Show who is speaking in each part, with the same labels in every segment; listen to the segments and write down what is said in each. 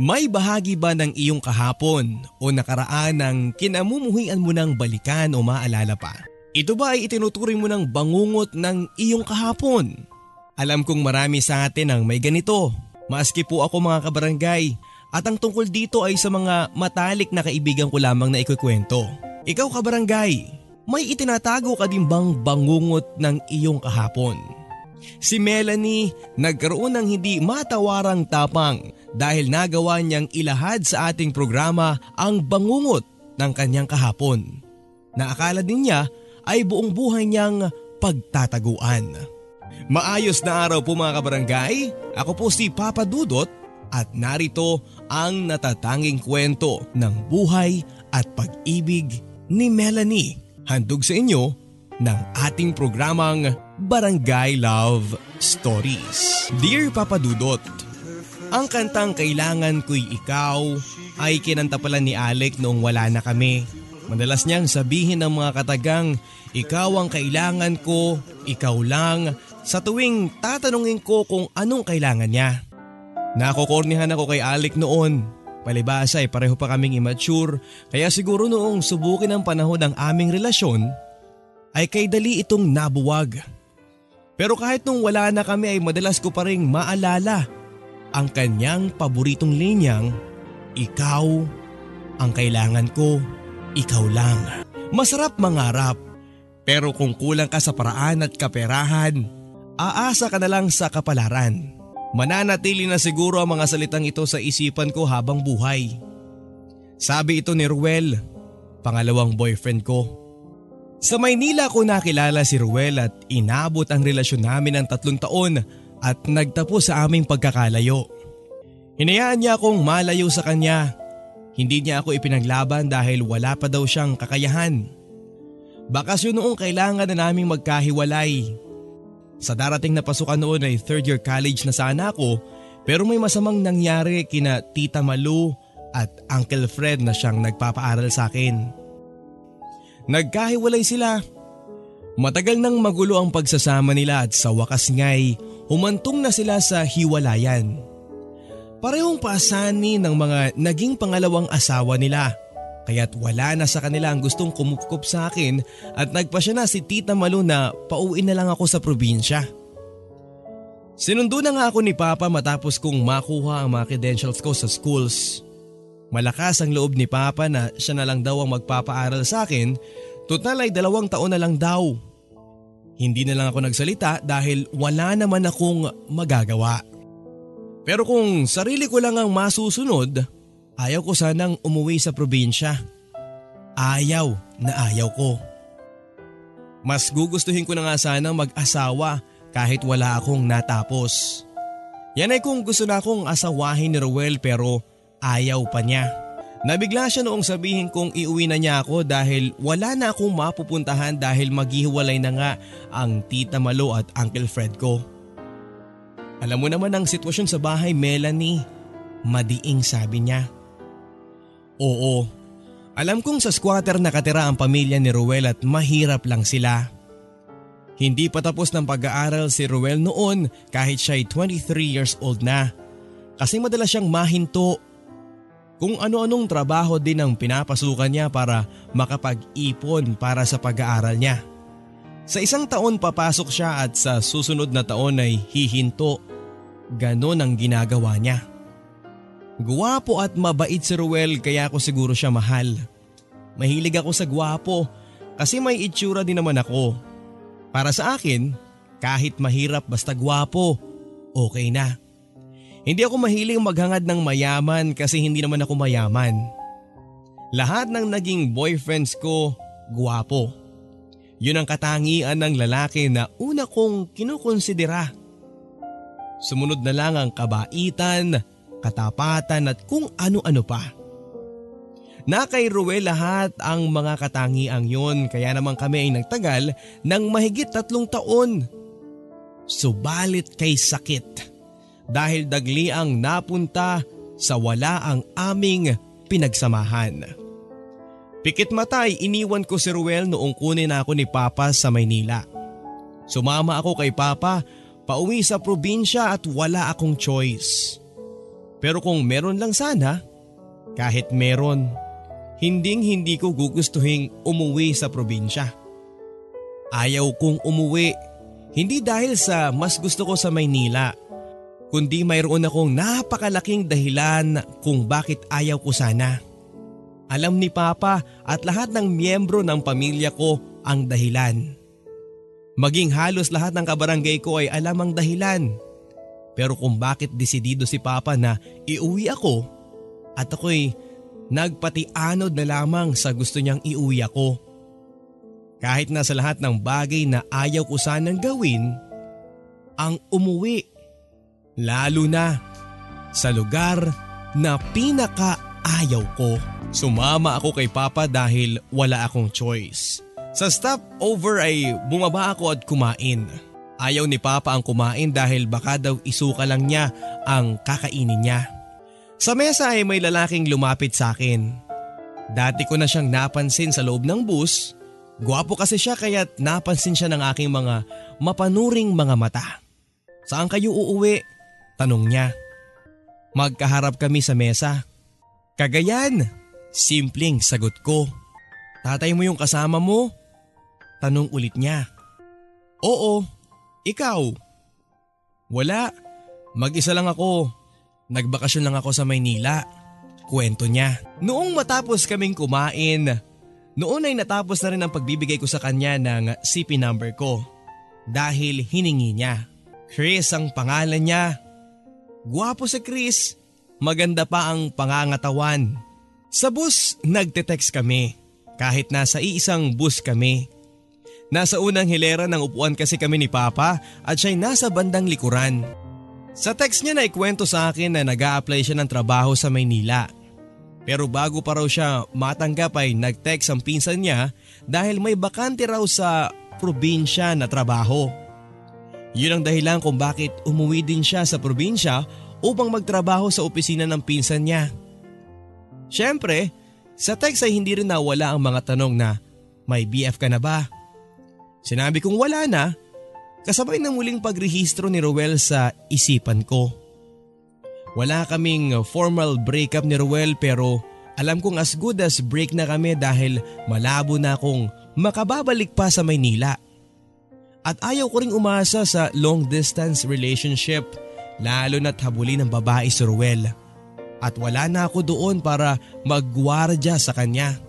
Speaker 1: May bahagi ba ng iyong kahapon o nakaraan ng kinamumuhian mo ng balikan o maalala pa? Ito ba ay itinuturing mo ng bangungot ng iyong kahapon? Alam kong marami sa atin ang may ganito. Maski po ako mga kabarangay. At ang tungkol dito ay sa mga matalik na kaibigan ko lamang na ikukwento. Ikaw kabarangay, may itinatago ka din bang bangungot ng iyong kahapon? Si Melanie nagkaroon ng hindi matawarang tapang dahil nagawa niyang ilahad sa ating programa ang bangungot ng kanyang kahapon. Na akala din niya ay buong buhay niyang pagtataguan. Maayos na araw po mga kabarangay, ako po si Papa Dudot at narito ang natatanging kwento ng buhay at pag-ibig ni Melanie. Handog sa inyo ng ating programang Barangay Love Stories. Dear Papa Dudot, ang kantang Kailangan Ko'y Ikaw ay kinanta pala ni Alec noong wala na kami. Madalas niyang sabihin ng mga katagang, ikaw ang kailangan ko, ikaw lang, sa tuwing tatanungin ko kung anong kailangan niya. Nakokornihan ako kay Alec noon. Palibasa ay pareho pa kaming immature kaya siguro noong subukin ang panahon ng aming relasyon ay kay dali itong nabuwag. Pero kahit nung wala na kami ay madalas ko pa rin maalala ang kanyang paboritong linyang, ikaw ang kailangan ko, ikaw lang. Masarap mangarap, pero kung kulang ka sa paraan at kaperahan, aasa ka na lang sa kapalaran. Mananatili na siguro ang mga salitang ito sa isipan ko habang buhay. Sabi ito ni Ruel, pangalawang boyfriend ko. Sa Maynila ko nakilala si Ruel at inabot ang relasyon namin ng tatlong taon at nagtapos sa aming pagkakalayo. Hinayaan niya akong malayo sa kanya. Hindi niya ako ipinaglaban dahil wala pa daw siyang kakayahan. Bakasyon noong kailangan na naming magkahiwalay. Sa darating na pasukan noon ay third year college na sana ako pero may masamang nangyari kina Tita Malu at Uncle Fred na siyang nagpapaaral sa akin. Nagkahiwalay sila. Matagal nang magulo ang pagsasama nila at sa wakas nga'y humantong na sila sa hiwalayan. Parehong paasani ng mga naging pangalawang asawa nila. Kaya't wala na sa kanila ang gustong kumupkup sa akin at nagpasya na si Tita Malu na pauwi na lang ako sa probinsya. Sinundo na nga ako ni Papa matapos kong makuha ang mga credentials ko sa schools. Malakas ang loob ni Papa na siya na lang daw ang magpapaaral sa akin, total ay dalawang taon na lang daw. Hindi na lang ako nagsalita dahil wala naman akong magagawa. Pero kung sarili ko lang ang masusunod, ayaw ko sanang umuwi sa probinsya. Ayaw na ayaw ko. Mas gugustuhin ko na nga sanang mag-asawa kahit wala akong natapos. Yan ay kung gusto na akong asawahin ni Rowell pero ayaw pa niya. Nabigla siya noong sabihin kong iuwi na niya ako dahil wala na akong mapupuntahan dahil maghihiwalay na nga ang tita Malo at Uncle Fred ko. Alam mo naman ang sitwasyon sa bahay Melanie, madiing sabi niya. Oo, alam kong sa squatter nakatira ang pamilya ni Ruel at mahirap lang sila. Hindi pa tapos ng pag-aaral si Ruel noon kahit siya'y 23 years old na. Kasi madalas siyang mahinto kung ano-anong trabaho din ang pinapasukan niya para makapag-ipon para sa pag-aaral niya. Sa isang taon papasok siya at sa susunod na taon ay hihinto. Ganon ang ginagawa niya. Guwapo at mabait si Ruel kaya ako siguro siya mahal. Mahilig ako sa guwapo kasi may itsura din naman ako. Para sa akin, kahit mahirap basta guwapo, okay na. Hindi ako mahiling maghangad ng mayaman kasi hindi naman ako mayaman. Lahat ng naging boyfriends ko, guwapo. Yun ang katangian ng lalaki na una kong kinukonsidera. Sumunod na lang ang kabaitan, katapatan at kung ano-ano pa. Na kay lahat ang mga katangiang yon kaya naman kami ay nagtagal ng mahigit tatlong taon. Subalit kay sakit dahil dagli ang napunta sa wala ang aming pinagsamahan. Pikit matay iniwan ko si Ruel noong kunin ako ni Papa sa Maynila. Sumama ako kay Papa pauwi sa probinsya at wala akong choice. Pero kung meron lang sana, kahit meron, hinding hindi ko gugustuhin umuwi sa probinsya. Ayaw kong umuwi, hindi dahil sa mas gusto ko sa Maynila, kundi mayroon akong napakalaking dahilan kung bakit ayaw ko sana. Alam ni Papa at lahat ng miyembro ng pamilya ko ang dahilan. Maging halos lahat ng kabarangay ko ay alam ang dahilan. Pero kung bakit desidido si Papa na iuwi ako at ako'y nagpatianod na lamang sa gusto niyang iuwi ako. Kahit na sa lahat ng bagay na ayaw ko sanang gawin, ang umuwi. Lalo na sa lugar na pinaka ayaw ko. Sumama ako kay Papa dahil wala akong choice. Sa stopover ay bumaba ako at kumain. Ayaw ni Papa ang kumain dahil baka daw isuka lang niya ang kakainin niya. Sa mesa ay may lalaking lumapit sa akin. Dati ko na siyang napansin sa loob ng bus. Gwapo kasi siya kaya napansin siya ng aking mga mapanuring mga mata. Saan kayo uuwi? Tanong niya. Magkaharap kami sa mesa. Kagayan, simpleng sagot ko. Tatay mo yung kasama mo? Tanong ulit niya. Oo, ikaw. Wala, mag-isa lang ako. Nagbakasyon lang ako sa Maynila. Kwento niya. Noong matapos kaming kumain, noon ay natapos na rin ang pagbibigay ko sa kanya ng CP number ko. Dahil hiningi niya. Chris ang pangalan niya. Guwapo si Chris. Maganda pa ang pangangatawan. Sa bus, nagte-text kami. Kahit nasa iisang bus kami. Nasa unang hilera ng upuan kasi kami ni Papa at siya'y nasa bandang likuran. Sa text niya na ikwento sa akin na nag apply siya ng trabaho sa Maynila. Pero bago pa raw siya matanggap ay nag-text ang pinsan niya dahil may bakante raw sa probinsya na trabaho. Yun ang dahilan kung bakit umuwi din siya sa probinsya upang magtrabaho sa opisina ng pinsan niya. Siyempre, sa text ay hindi rin nawala ang mga tanong na may BF ka na ba? Sinabi kong wala na, kasabay ng muling pagrehistro ni Ruel sa isipan ko. Wala kaming formal breakup ni Ruel pero alam kong as good as break na kami dahil malabo na akong makababalik pa sa Maynila. At ayaw ko ring umasa sa long distance relationship lalo na't habulin ng babae si Ruel. At wala na ako doon para magwardya sa kanya.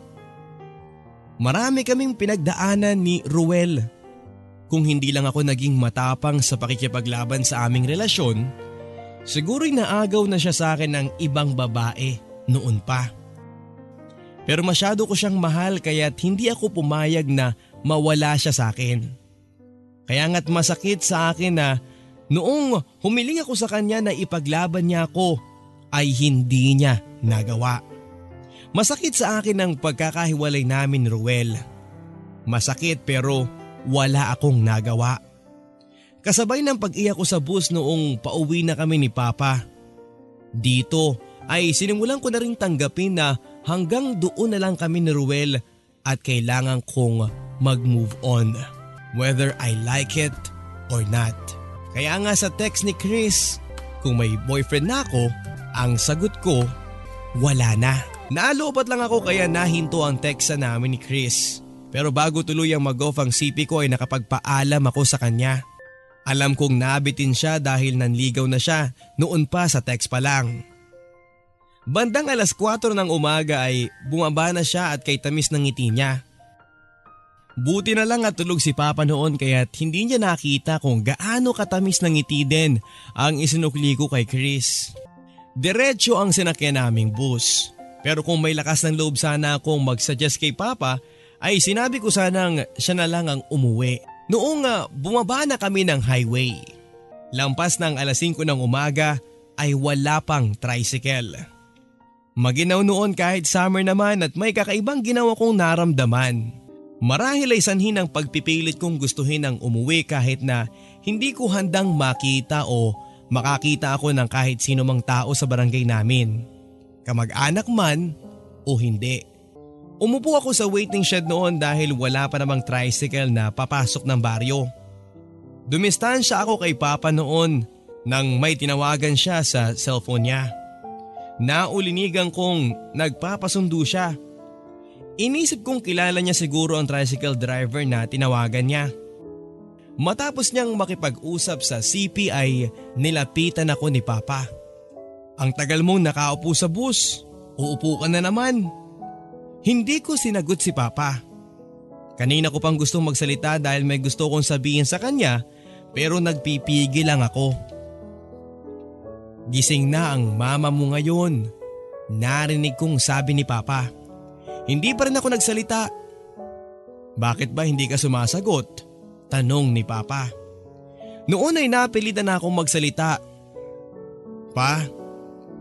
Speaker 1: Marami kaming pinagdaanan ni Ruel. Kung hindi lang ako naging matapang sa pakikipaglaban sa aming relasyon, siguro'y naagaw na siya sa akin ng ibang babae noon pa. Pero masyado ko siyang mahal kaya't hindi ako pumayag na mawala siya sa akin. Kaya nga't masakit sa akin na noong humiling ako sa kanya na ipaglaban niya ako ay hindi niya nagawa. Masakit sa akin ang pagkakahiwalay namin Ruel. Masakit pero wala akong nagawa. Kasabay ng pag-iyak ko sa bus noong pauwi na kami ni Papa. Dito ay sinimulan ko na rin tanggapin na hanggang doon na lang kami ni Ruel at kailangan kong mag-move on. Whether I like it or not. Kaya nga sa text ni Chris, kung may boyfriend na ako, ang sagot ko, wala na. Naalobat lang ako kaya nahinto ang teksa namin ni Chris. Pero bago tuluyang mag-off ang CP ko ay nakapagpaalam ako sa kanya. Alam kong nabitin siya dahil nanligaw na siya noon pa sa text pa lang. Bandang alas 4 ng umaga ay bumaba na siya at kay tamis ng ngiti niya. Buti na lang at tulog si Papa noon kaya't hindi niya nakita kung gaano katamis ng ngiti din ang isinukli ko kay Chris. Diretso ang sinakyan naming bus. Pero kung may lakas ng loob sana akong mag-suggest kay Papa, ay sinabi ko sanang siya na lang ang umuwi. Noong uh, bumaba na kami ng highway. Lampas ng alas 5 ng umaga ay wala pang tricycle. Maginaw noon kahit summer naman at may kakaibang ginawa kong naramdaman. Marahil ay sanhin ang pagpipilit kong gustuhin ang umuwi kahit na hindi ko handang makita o makakita ako ng kahit sino mang tao sa barangay namin kamag-anak man o hindi. Umupo ako sa waiting shed noon dahil wala pa namang tricycle na papasok ng baryo. Dumistansya ako kay Papa noon nang may tinawagan siya sa cellphone niya. Naulinigan kong nagpapasundo siya. Inisip kong kilala niya siguro ang tricycle driver na tinawagan niya. Matapos niyang makipag-usap sa CP ay nilapitan ako ni Papa. Ang tagal mong nakaupo sa bus, uupo ka na naman. Hindi ko sinagot si Papa. Kanina ko pang gustong magsalita dahil may gusto kong sabihin sa kanya pero nagpipigil lang ako. Gising na ang mama mo ngayon. Narinig kong sabi ni Papa. Hindi pa rin ako nagsalita. Bakit ba hindi ka sumasagot? Tanong ni Papa. Noon ay napilitan na akong magsalita. Pa,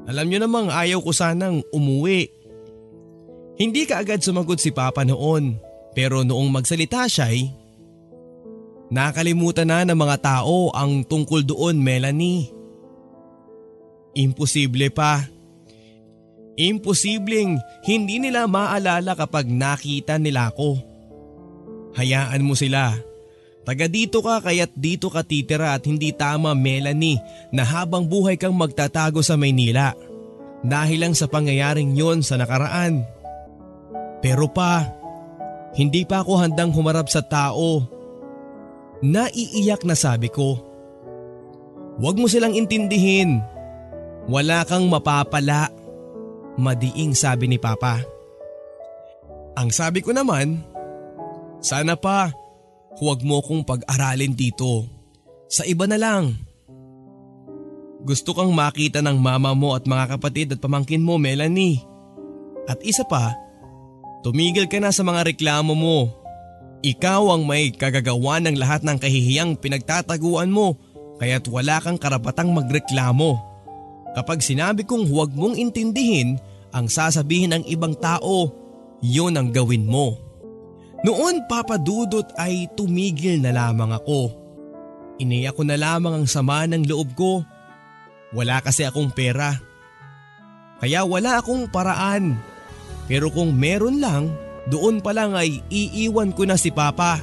Speaker 1: alam niyo namang ayaw ko sanang umuwi. Hindi ka agad sumagot si Papa noon pero noong magsalita siya ay Nakalimutan na ng mga tao ang tungkol doon Melanie. Imposible pa. Imposibleng hindi nila maalala kapag nakita nila ako. Hayaan mo sila. Taga dito ka kaya't dito ka titira at hindi tama Melanie na habang buhay kang magtatago sa Maynila. Dahil lang sa pangyayaring yon sa nakaraan. Pero pa, hindi pa ako handang humarap sa tao. Naiiyak na sabi ko. Huwag mo silang intindihin. Wala kang mapapala. Madiing sabi ni Papa. Ang sabi ko naman, sana pa huwag mo kong pag-aralin dito. Sa iba na lang. Gusto kang makita ng mama mo at mga kapatid at pamangkin mo Melanie. At isa pa, tumigil ka na sa mga reklamo mo. Ikaw ang may kagagawa ng lahat ng kahihiyang pinagtataguan mo kaya't wala kang karapatang magreklamo. Kapag sinabi kong huwag mong intindihin ang sasabihin ng ibang tao, yun ang gawin mo. Noon papadudot ay tumigil na lamang ako. Iniyak ko na lamang ang sama ng loob ko. Wala kasi akong pera. Kaya wala akong paraan. Pero kung meron lang, doon pa lang ay iiwan ko na si Papa.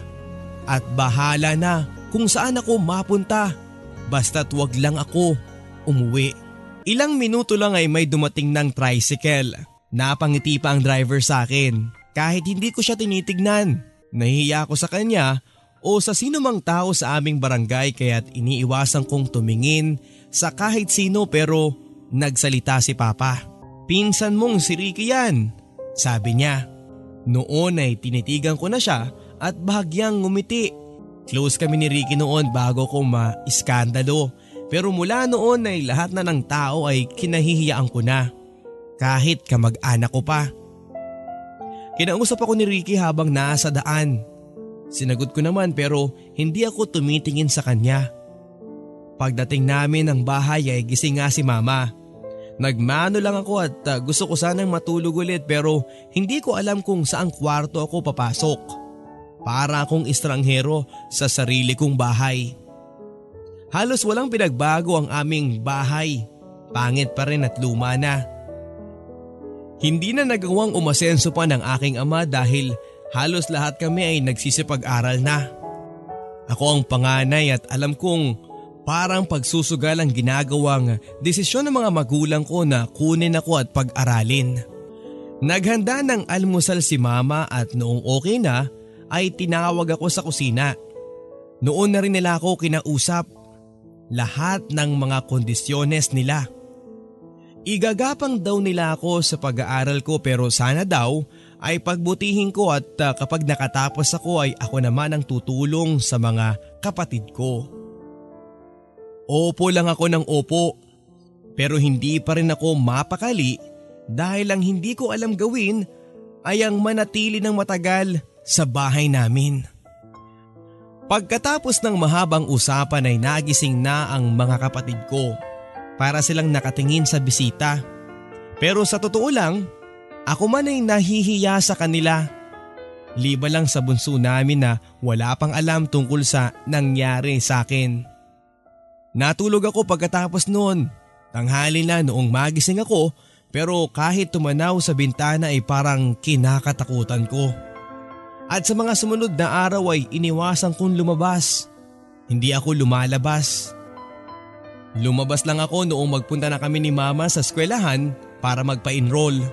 Speaker 1: At bahala na kung saan ako mapunta. Basta't wag lang ako umuwi. Ilang minuto lang ay may dumating ng tricycle. Napangiti pa ang driver sa akin kahit hindi ko siya tinitignan. Nahihiya ako sa kanya o sa sino mang tao sa aming barangay kaya't iniiwasan kong tumingin sa kahit sino pero nagsalita si Papa. Pinsan mong si Ricky yan, sabi niya. Noon ay tinitigan ko na siya at bahagyang ngumiti. Close kami ni Ricky noon bago ko ma-iskandalo pero mula noon ay lahat na ng tao ay kinahihiyaan ko na. Kahit kamag-anak ko pa. Kinausap ako ni Ricky habang nasa daan. Sinagot ko naman pero hindi ako tumitingin sa kanya. Pagdating namin ng bahay ay gising nga si mama. Nagmano lang ako at uh, gusto ko sanang matulog ulit pero hindi ko alam kung saang kwarto ako papasok. Para akong estranghero sa sarili kong bahay. Halos walang pinagbago ang aming bahay. Pangit pa rin at luma na. Hindi na nagawang umasenso pa ng aking ama dahil halos lahat kami ay nagsisipag-aral na. Ako ang panganay at alam kong parang pagsusugal ang ginagawang desisyon ng mga magulang ko na kunin ako at pag-aralin. Naghanda ng almusal si mama at noong okay na ay tinawag ako sa kusina. Noon na rin nila ako kinausap lahat ng mga kondisyones nila. Igagapang daw nila ako sa pag-aaral ko pero sana daw ay pagbutihin ko at uh, kapag nakatapos ako ay ako naman ang tutulong sa mga kapatid ko. Opo lang ako ng opo pero hindi pa rin ako mapakali dahil ang hindi ko alam gawin ay ang manatili ng matagal sa bahay namin. Pagkatapos ng mahabang usapan ay nagising na ang mga kapatid ko para silang nakatingin sa bisita. Pero sa totoo lang, ako man ay nahihiya sa kanila. Liba lang sa bunso namin na wala pang alam tungkol sa nangyari sa akin. Natulog ako pagkatapos noon. Tanghali na noong magising ako pero kahit tumanaw sa bintana ay parang kinakatakutan ko. At sa mga sumunod na araw ay iniwasan kong lumabas. Hindi ako lumalabas. Lumabas lang ako noong magpunta na kami ni mama sa eskwelahan para magpa-enroll.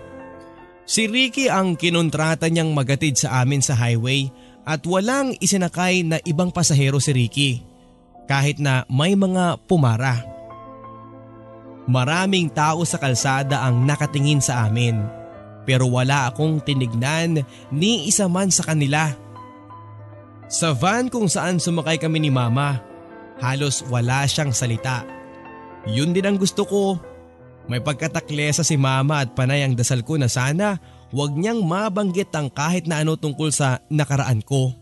Speaker 1: Si Ricky ang kinontrata niyang magatid sa amin sa highway at walang isinakay na ibang pasahero si Ricky kahit na may mga pumara. Maraming tao sa kalsada ang nakatingin sa amin pero wala akong tinignan ni isa man sa kanila. Sa van kung saan sumakay kami ni mama, halos wala siyang salita. Yun din ang gusto ko may pagkataklesa si mama at panay ang dasal ko na sana huwag niyang mabanggit ang kahit na ano tungkol sa nakaraan ko.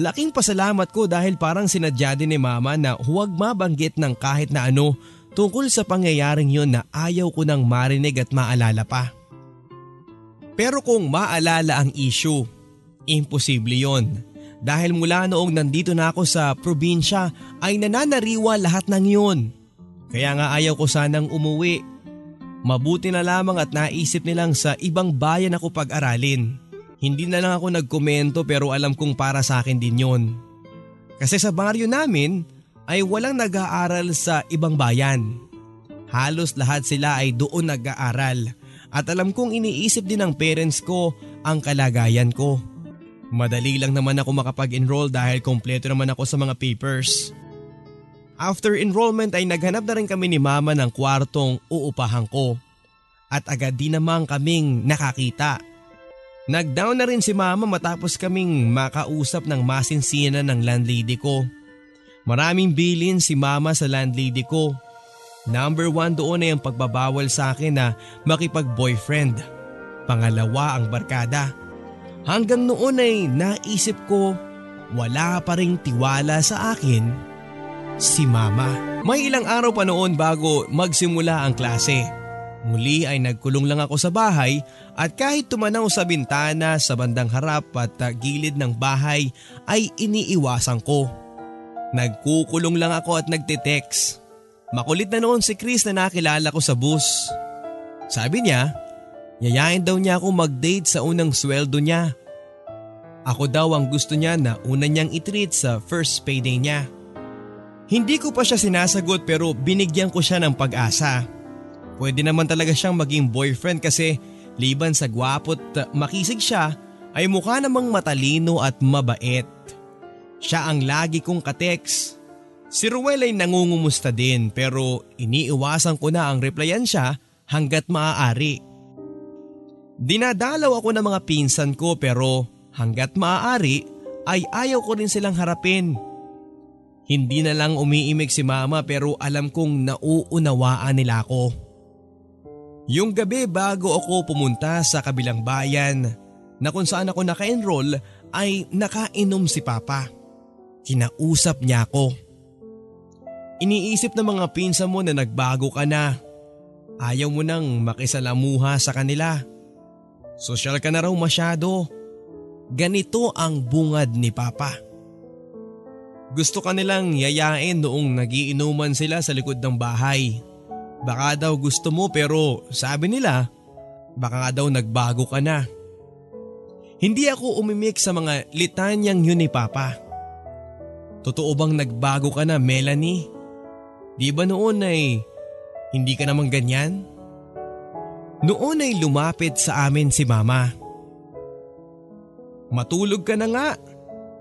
Speaker 1: Laking pasalamat ko dahil parang sinadya din ni mama na huwag mabanggit ng kahit na ano tungkol sa pangyayaring yon na ayaw ko nang marinig at maalala pa. Pero kung maalala ang issue, imposible yon. Dahil mula noong nandito na ako sa probinsya ay nananariwa lahat ng yun. Kaya nga ayaw ko sanang umuwi. Mabuti na lamang at naisip nilang sa ibang bayan ako pag-aralin. Hindi na lang ako nagkomento pero alam kong para sa akin din yon. Kasi sa baryo namin ay walang nag-aaral sa ibang bayan. Halos lahat sila ay doon nag-aaral at alam kong iniisip din ng parents ko ang kalagayan ko. Madali lang naman ako makapag-enroll dahil kompleto naman ako sa mga papers. After enrollment ay naghanap na rin kami ni mama ng kwartong uupahan ko. At agad din naman kaming nakakita. Nagdown na rin si mama matapos kaming makausap ng masinsina ng landlady ko. Maraming bilin si mama sa landlady ko. Number one doon ay ang pagbabawal sa akin na makipag-boyfriend. Pangalawa ang barkada. Hanggang noon ay naisip ko wala pa ring tiwala sa akin si Mama. May ilang araw pa noon bago magsimula ang klase. Muli ay nagkulong lang ako sa bahay at kahit tumanaw sa bintana sa bandang harap at gilid ng bahay ay iniiwasan ko. Nagkukulong lang ako at nagtitext. Makulit na noon si Chris na nakilala ko sa bus. Sabi niya, yayain daw niya ako mag-date sa unang sweldo niya. Ako daw ang gusto niya na una niyang itreat sa first payday niya. Hindi ko pa siya sinasagot pero binigyan ko siya ng pag-asa. Pwede naman talaga siyang maging boyfriend kasi liban sa gwapo't makisig siya ay mukha namang matalino at mabait. Siya ang lagi kong kateks. Si Ruel ay nangungumusta din pero iniiwasan ko na ang replyan siya hanggat maaari. Dinadalaw ako ng mga pinsan ko pero hanggat maaari ay ayaw ko rin silang harapin. Hindi na lang umiimik si mama pero alam kong nauunawaan nila ako. Yung gabi bago ako pumunta sa kabilang bayan na kung saan ako naka-enroll ay nakainom si papa. Kinausap niya ako. Iniisip ng mga pinsa mo na nagbago ka na. Ayaw mo nang makisalamuha sa kanila. Sosyal ka na raw masyado. Ganito ang bungad ni Papa. Gusto ka nilang yayain noong nagiinuman sila sa likod ng bahay. Baka daw gusto mo pero sabi nila, baka nga daw nagbago ka na. Hindi ako umimik sa mga litanyang yun ni Papa. Totoo bang nagbago ka na Melanie? Di ba noon ay hindi ka naman ganyan? Noon ay lumapit sa amin si Mama. Matulog ka na nga.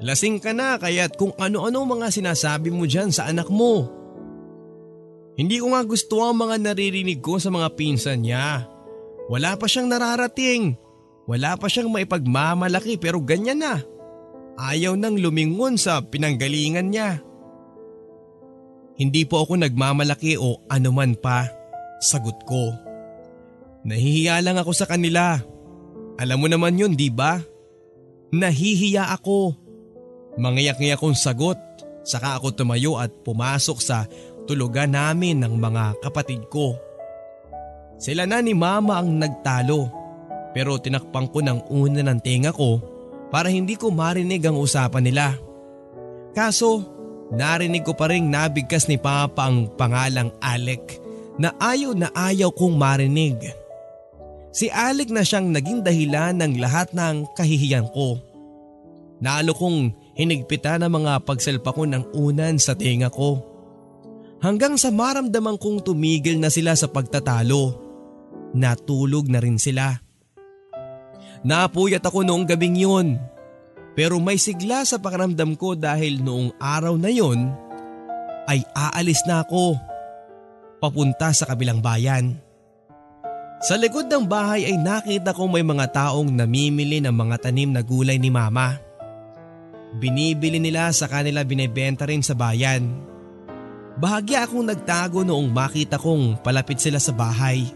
Speaker 1: Lasing ka na kaya't kung ano-ano mga sinasabi mo dyan sa anak mo. Hindi ko nga gusto ang mga naririnig ko sa mga pinsan niya. Wala pa siyang nararating. Wala pa siyang maipagmamalaki pero ganyan na. Ayaw nang lumingon sa pinanggalingan niya. Hindi po ako nagmamalaki o anuman pa. Sagot ko. Nahihiya lang ako sa kanila. Alam mo naman yun, di ba? Nahihiya ako. Mangiyak-ngiyak kong sagot, saka ako tumayo at pumasok sa tulugan namin ng mga kapatid ko. Sila na ni mama ang nagtalo pero tinakpang ko ng una ng tenga ko para hindi ko marinig ang usapan nila. Kaso narinig ko pa rin nabigkas ni Papa ang pangalang Alec na ayaw na ayaw kong marinig. Si Alec na siyang naging dahilan ng lahat ng kahihiyan ko. Nalo kong Hinigpitan ang mga pagsalpa ko ng unan sa tenga ko. Hanggang sa maramdaman kong tumigil na sila sa pagtatalo. natulog na rin sila. Napuyat ako noong gabing yun. Pero may sigla sa pakiramdam ko dahil noong araw na yon ay aalis na ako papunta sa kabilang bayan. Sa likod ng bahay ay nakita ko may mga taong namimili ng mga tanim na gulay ni mama. Binibili nila sa kanila binebenta rin sa bayan. Bahagya akong nagtago noong makita kong palapit sila sa bahay.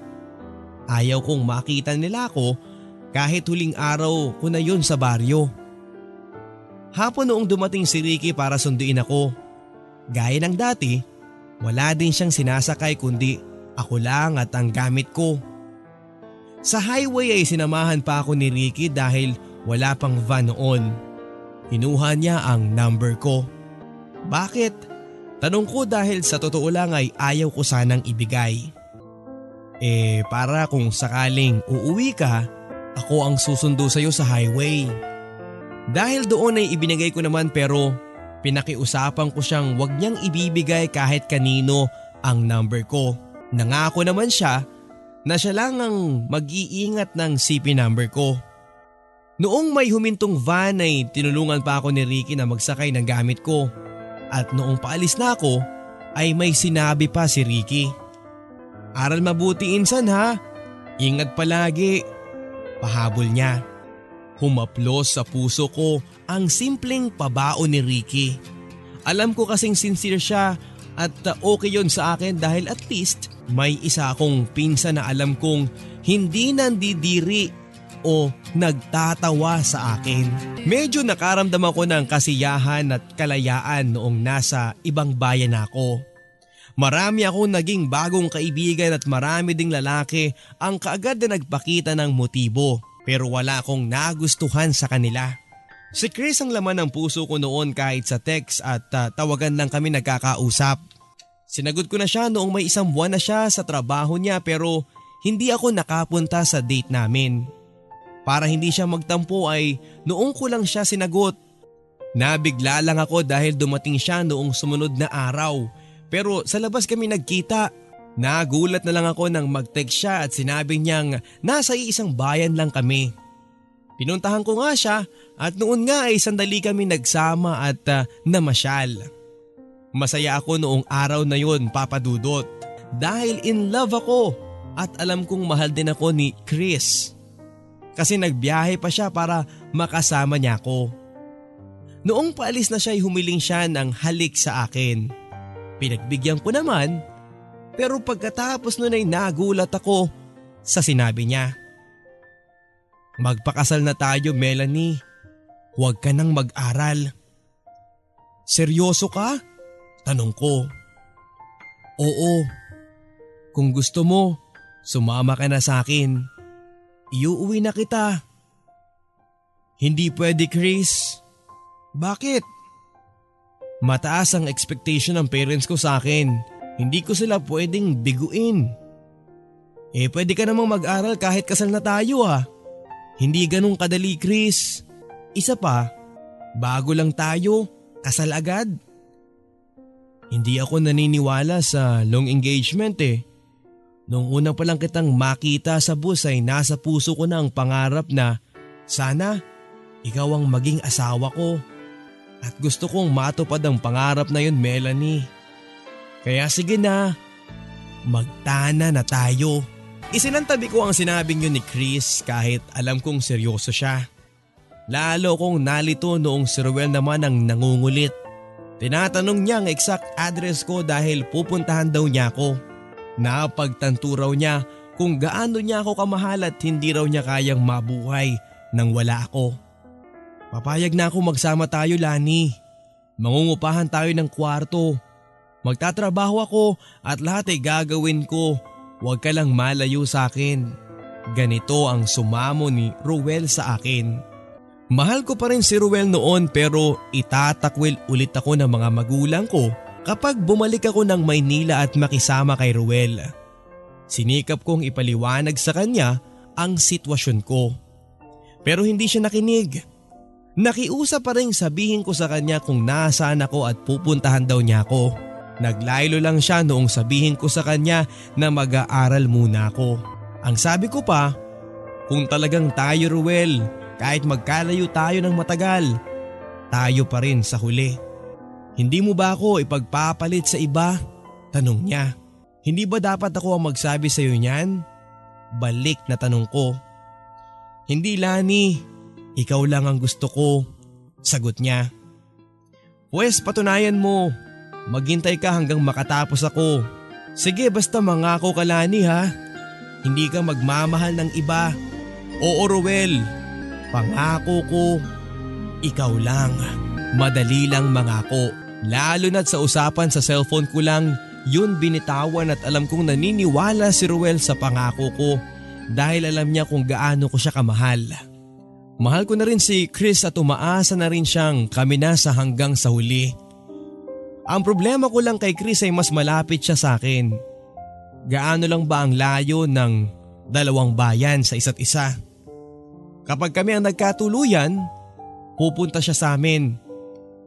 Speaker 1: Ayaw kong makita nila ako kahit huling araw ko na yun sa baryo. Hapon noong dumating si Ricky para sunduin ako. Gaya ng dati, wala din siyang sinasakay kundi ako lang at ang gamit ko. Sa highway ay sinamahan pa ako ni Ricky dahil wala pang van noon. Kinuha niya ang number ko. Bakit? Tanong ko dahil sa totoo lang ay ayaw ko sanang ibigay. Eh para kung sakaling uuwi ka, ako ang susundo sa iyo sa highway. Dahil doon ay ibinigay ko naman pero pinakiusapan ko siyang wag niyang ibibigay kahit kanino ang number ko. Nangako naman siya na siya lang ang mag-iingat ng CP number ko. Noong may humintong van ay tinulungan pa ako ni Ricky na magsakay ng gamit ko. At noong paalis na ako ay may sinabi pa si Ricky. Aral mabuti insan ha. Ingat palagi. Pahabol niya. Humaplos sa puso ko ang simpleng pabao ni Ricky. Alam ko kasing sincere siya at okay yon sa akin dahil at least may isa akong pinsa na alam kong hindi nandidiri o nagtatawa sa akin. Medyo nakaramdam ako ng kasiyahan at kalayaan noong nasa ibang bayan ako. Marami akong naging bagong kaibigan at marami ding lalaki ang kaagad na nagpakita ng motibo pero wala akong nagustuhan sa kanila. Si Chris ang laman ng puso ko noon kahit sa text at uh, tawagan lang kami nagkakausap. Sinagot ko na siya noong may isang buwan na siya sa trabaho niya pero hindi ako nakapunta sa date namin. Para hindi siya magtampo ay noong ko lang siya sinagot. Nabigla lang ako dahil dumating siya noong sumunod na araw pero sa labas kami nagkita. Nagulat na lang ako nang mag-text siya at sinabi niyang nasa iisang bayan lang kami. Pinuntahan ko nga siya at noon nga ay sandali kami nagsama at uh, namasyal. Masaya ako noong araw na yon papadudot dahil in love ako at alam kong mahal din ako ni Chris. Kasi nagbiyahe pa siya para makasama niya ako. Noong paalis na siya ay humiling siya ng halik sa akin. Pinagbigyan ko naman pero pagkatapos nun ay nagulat ako sa sinabi niya. Magpakasal na tayo Melanie. Huwag ka nang mag-aral. Seryoso ka? Tanong ko. Oo. Kung gusto mo, sumama ka na sa akin. Iuuwi na kita. Hindi pwede Chris. Bakit? Mataas ang expectation ng parents ko sa akin. Hindi ko sila pwedeng biguin. Eh pwede ka namang mag-aral kahit kasal na tayo ah. Hindi ganun kadali Chris. Isa pa, bago lang tayo, kasal agad. Hindi ako naniniwala sa long engagement eh. Nung una pa lang kitang makita sa bus ay nasa puso ko na ang pangarap na sana ikaw ang maging asawa ko. At gusto kong matupad ang pangarap na yun Melanie. Kaya sige na, magtana na tayo. Isinantabi ko ang sinabing yun ni Chris kahit alam kong seryoso siya. Lalo kong nalito noong si Ruel naman ang nangungulit. Tinatanong niya ang exact address ko dahil pupuntahan daw niya ako. Napagtanto raw niya kung gaano niya ako kamahal at hindi raw niya kayang mabuhay nang wala ako. Papayag na ako magsama tayo Lani. Mangungupahan tayo ng kwarto. Magtatrabaho ako at lahat ay gagawin ko. Huwag ka lang malayo sa akin. Ganito ang sumamo ni Ruel sa akin. Mahal ko pa rin si Ruel noon pero itatakwil ulit ako ng mga magulang ko kapag bumalik ako ng Maynila at makisama kay Ruel. Sinikap kong ipaliwanag sa kanya ang sitwasyon ko. Pero hindi siya nakinig. Nakiusap pa rin sabihin ko sa kanya kung nasaan ako at pupuntahan daw niya ako. Naglaylo lang siya noong sabihin ko sa kanya na mag-aaral muna ako. Ang sabi ko pa, kung talagang tayo Ruel, kahit magkalayo tayo ng matagal, tayo pa rin sa huli. Hindi mo ba ako ipagpapalit sa iba? Tanong niya. Hindi ba dapat ako ang magsabi sa iyo niyan? Balik na tanong ko. Hindi Lani, ikaw lang ang gusto ko. Sagot niya. Pwes patunayan mo. Maghintay ka hanggang makatapos ako. Sige basta mangako ka Lani ha. Hindi ka magmamahal ng iba. Oo Ruel, pangako ko. Ikaw lang. Madali lang mangako. Lalo na't sa usapan sa cellphone ko lang, yun binitawan at alam kong naniniwala si Ruel sa pangako ko dahil alam niya kung gaano ko siya kamahal. Mahal ko na rin si Chris at umaasa na rin siyang kami na sa hanggang sa huli. Ang problema ko lang kay Chris ay mas malapit siya sa akin. Gaano lang ba ang layo ng dalawang bayan sa isa't isa? Kapag kami ang nagkatuluyan, pupunta siya sa amin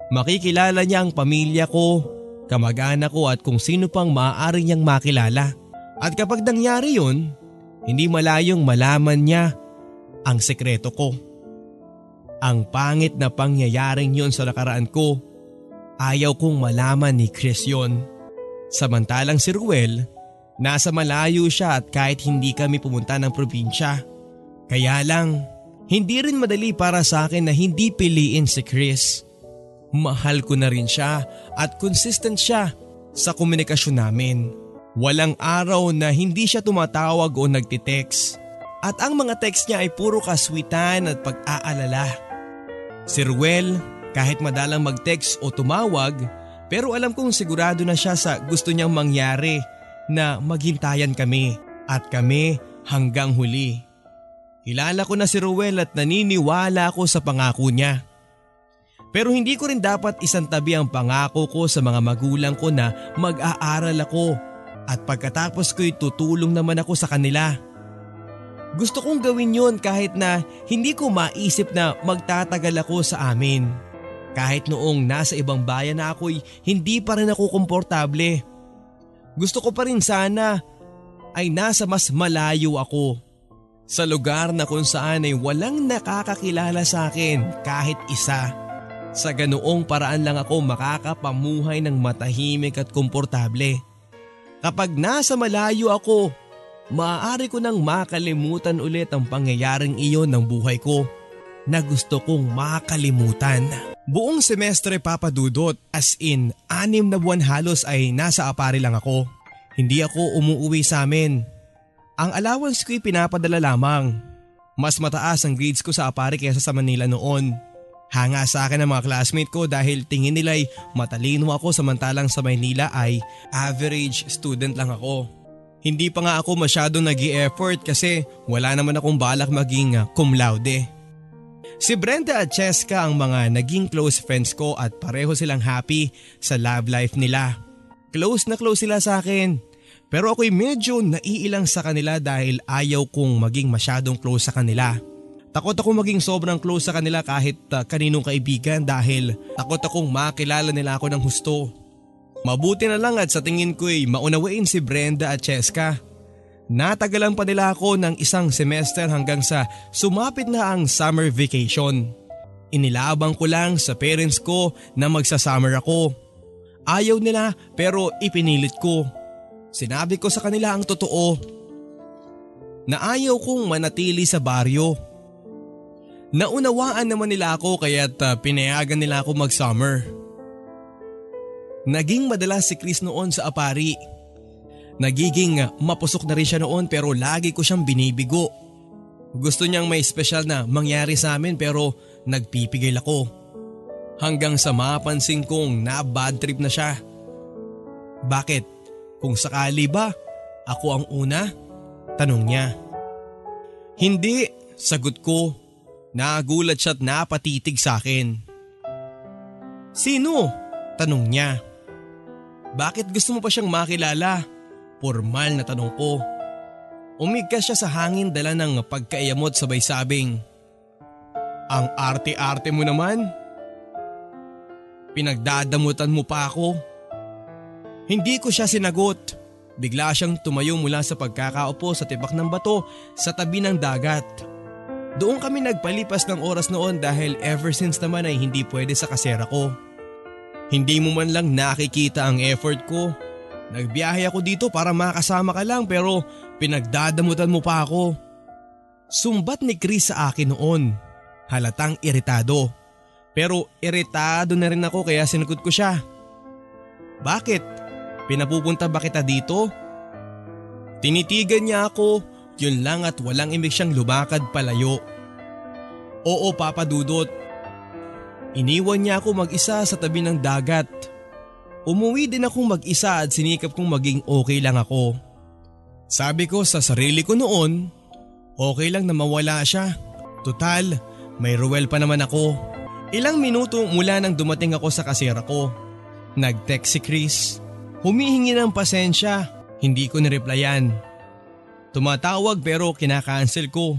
Speaker 1: Makikilala niya ang pamilya ko, kamag-anak ko at kung sino pang maaari niyang makilala. At kapag nangyari yun, hindi malayong malaman niya ang sekreto ko. Ang pangit na pangyayaring yun sa nakaraan ko, ayaw kong malaman ni Chris yun. Samantalang si Ruel, nasa malayo siya at kahit hindi kami pumunta ng probinsya. Kaya lang, hindi rin madali para sa akin na hindi piliin si Chris. Mahal ko na rin siya at consistent siya sa komunikasyon namin. Walang araw na hindi siya tumatawag o nagtitext. At ang mga text niya ay puro kaswitan at pag-aalala. Si Ruel, kahit madalang mag-text o tumawag, pero alam kong sigurado na siya sa gusto niyang mangyari na maghintayan kami at kami hanggang huli. Kilala ko na si Ruel at naniniwala ako sa pangako niya. Pero hindi ko rin dapat isantabi ang pangako ko sa mga magulang ko na mag-aaral ako at pagkatapos ko'y tutulong naman ako sa kanila. Gusto kong gawin yon kahit na hindi ko maisip na magtatagal ako sa amin. Kahit noong nasa ibang bayan na ako'y hindi pa rin ako komportable. Gusto ko pa rin sana ay nasa mas malayo ako. Sa lugar na kung saan ay walang nakakakilala sa akin kahit isa. Sa ganoong paraan lang ako makakapamuhay ng matahimik at komportable. Kapag nasa malayo ako, maaari ko nang makalimutan ulit ang pangyayaring iyon ng buhay ko na gusto kong makalimutan. Buong semestre papadudot as in anim na buwan halos ay nasa apari lang ako. Hindi ako umuuwi sa amin. Ang allowance ko'y pinapadala lamang. Mas mataas ang grades ko sa apari kaysa sa Manila noon. Hanga sa akin ang mga classmate ko dahil tingin nila'y matalino ako samantalang sa Maynila ay average student lang ako. Hindi pa nga ako masyado nag effort kasi wala naman akong balak maging ah, cum laude. Si Brenda at Cheska ang mga naging close friends ko at pareho silang happy sa love life nila. Close na close sila sa akin. Pero ako'y medyo naiilang sa kanila dahil ayaw kong maging masyadong close sa kanila. Takot ako maging sobrang close sa kanila kahit uh, kaninong kaibigan dahil takot akong makilala nila ako ng husto. Mabuti na lang at sa tingin ko ay maunawain si Brenda at Cheska. Natagalan pa nila ako ng isang semester hanggang sa sumapit na ang summer vacation. Inilabang ko lang sa parents ko na magsasummer ako. Ayaw nila pero ipinilit ko. Sinabi ko sa kanila ang totoo. Na ayaw kong manatili sa baryo Naunawaan naman nila ako kaya't uh, pinayagan nila ako mag-summer. Naging madalas si Chris noon sa apari. Nagiging mapusok na rin siya noon pero lagi ko siyang binibigo. Gusto niyang may special na mangyari sa amin pero nagpipigil ako. Hanggang sa mapansin kong na bad trip na siya. Bakit? Kung sakali ba ako ang una? Tanong niya. Hindi, sagot ko Nagulat siya at napatitig sa akin. Sino? Tanong niya. Bakit gusto mo pa siyang makilala? Formal na tanong ko. Umigkas siya sa hangin dala ng pagkaiyamot sabay sabing. Ang arte-arte mo naman. Pinagdadamutan mo pa ako. Hindi ko siya sinagot. Bigla siyang tumayo mula sa pagkakaupo sa tibak ng bato sa tabi ng dagat. Doon kami nagpalipas ng oras noon dahil ever since naman ay hindi pwede sa kasera ko. Hindi mo man lang nakikita ang effort ko. Nagbiyahe ako dito para makasama ka lang pero pinagdadamutan mo pa ako. Sumbat ni Chris sa akin noon. Halatang iritado. Pero iritado na rin ako kaya sinagot ko siya. Bakit? Pinapupunta ba kita dito? Tinitigan niya ako, yun lang at walang imig siyang lumakad palayo. Oo Papa Dudot. Iniwan niya ako mag-isa sa tabi ng dagat. Umuwi din akong mag-isa at sinikap kong maging okay lang ako. Sabi ko sa sarili ko noon, okay lang na mawala siya. Total, may ruwel pa naman ako. Ilang minuto mula nang dumating ako sa kasera ko. Nag-text si Chris. Humihingi ng pasensya. Hindi ko nireplyan. Tumatawag pero kinakancel ko.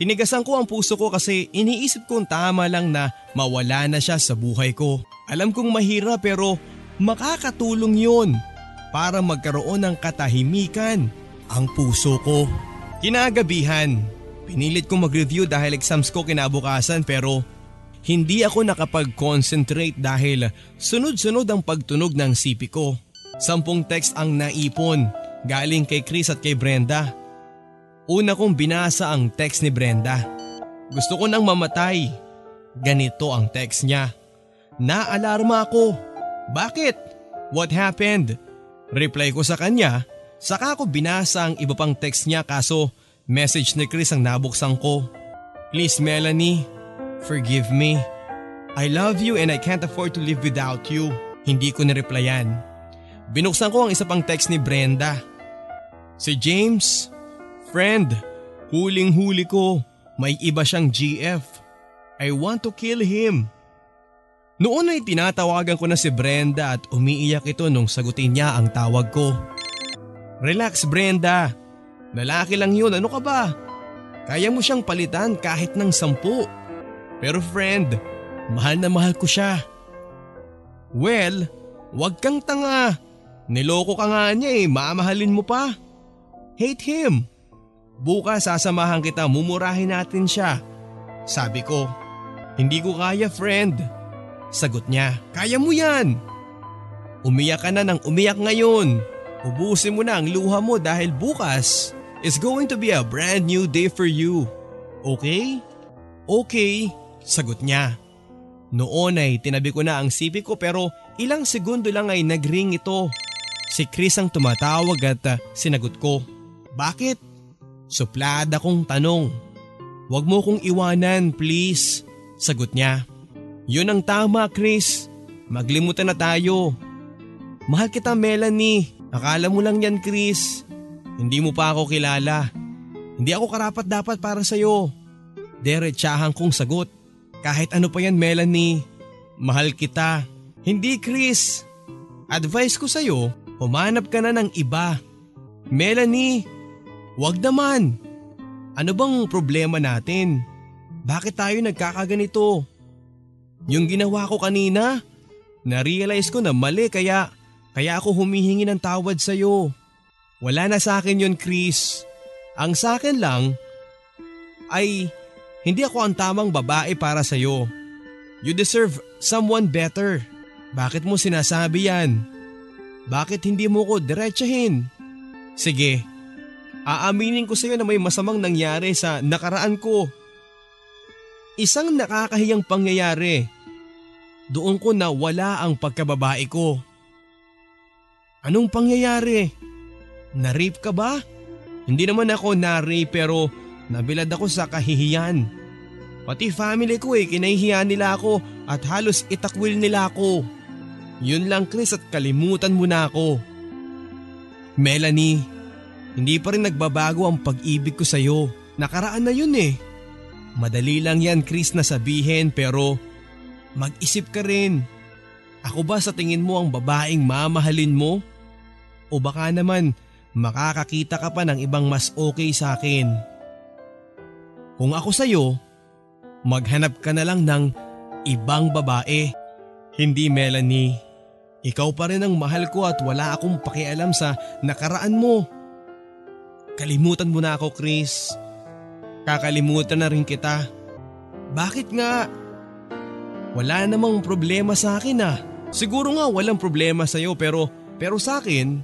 Speaker 1: Tinigasan ko ang puso ko kasi iniisip kong tama lang na mawala na siya sa buhay ko. Alam kong mahirap pero makakatulong yon para magkaroon ng katahimikan ang puso ko. Kinagabihan, pinilit kong mag-review dahil exams ko kinabukasan pero hindi ako nakapag-concentrate dahil sunod-sunod ang pagtunog ng sipi ko. Sampung text ang naipon galing kay Chris at kay Brenda. Una kong binasa ang text ni Brenda. Gusto ko nang mamatay. Ganito ang text niya. Naalarma ako. Bakit? What happened? Reply ko sa kanya, saka ko binasa ang iba pang text niya kaso message ni Chris ang nabuksan ko. Please Melanie, Forgive me. I love you and I can't afford to live without you. Hindi ko nireplyan. Binuksan ko ang isa pang text ni Brenda. Si James, friend, huling huli ko. May iba siyang GF. I want to kill him. Noon ay tinatawagan ko na si Brenda at umiiyak ito nung sagutin niya ang tawag ko. Relax Brenda. Lalaki lang yun, ano ka ba? Kaya mo siyang palitan kahit ng sampu. Pero friend, mahal na mahal ko siya. Well, wag kang tanga. Niloko ka nga niya eh, mamahalin mo pa. Hate him. Bukas sasamahan kita, mumurahin natin siya. Sabi ko, hindi ko kaya friend. Sagot niya, kaya mo yan. Umiyak ka na ng umiyak ngayon. Ubusin mo na ang luha mo dahil bukas is going to be a brand new day for you. Okay? Okay. Sagot niya. Noon ay tinabi ko na ang sipi ko pero ilang segundo lang ay nagring ito. Si Chris ang tumatawag at uh, sinagot ko. Bakit? Suplada kong tanong. Huwag mo kong iwanan please. Sagot niya. Yun ang tama Chris. Maglimutan na tayo. Mahal kita Melanie. Akala mo lang yan Chris. Hindi mo pa ako kilala. Hindi ako karapat dapat para sa'yo. Derechahan kong sagot. Kahit ano pa yan Melanie, mahal kita. Hindi Chris. Advice ko sa'yo, humanap ka na ng iba. Melanie, wag naman. Ano bang problema natin? Bakit tayo nagkakaganito? Yung ginawa ko kanina, na-realize ko na mali kaya kaya ako humihingi ng tawad sa'yo. Wala na sa akin yon Chris. Ang sa akin lang ay hindi ako ang tamang babae para sa iyo. You deserve someone better. Bakit mo sinasabi yan? Bakit hindi mo ko diretsahin? Sige, aaminin ko sa iyo na may masamang nangyari sa nakaraan ko. Isang nakakahiyang pangyayari. Doon ko na wala ang pagkababae ko. Anong pangyayari? Na-rape ka ba? Hindi naman ako na-rape pero Nabilad ako sa kahihiyan. Pati family ko eh, kinahihiyan nila ako at halos itakwil nila ako. Yun lang Chris at kalimutan mo na ako. Melanie, hindi pa rin nagbabago ang pag-ibig ko sa'yo. Nakaraan na yun eh. Madali lang yan Chris na sabihin pero mag-isip ka rin. Ako ba sa tingin mo ang babaeng mamahalin mo? O baka naman makakakita ka pa ng ibang mas okay sa akin. Kung ako sa'yo, maghanap ka na lang ng ibang babae. Hindi Melanie, Ikaw pa rin ang mahal ko at wala akong pakialam sa nakaraan mo. Kalimutan mo na ako Chris. Kakalimutan na rin kita. Bakit nga? Wala namang problema sa akin ah. Siguro nga walang problema sa iyo pero pero sa akin,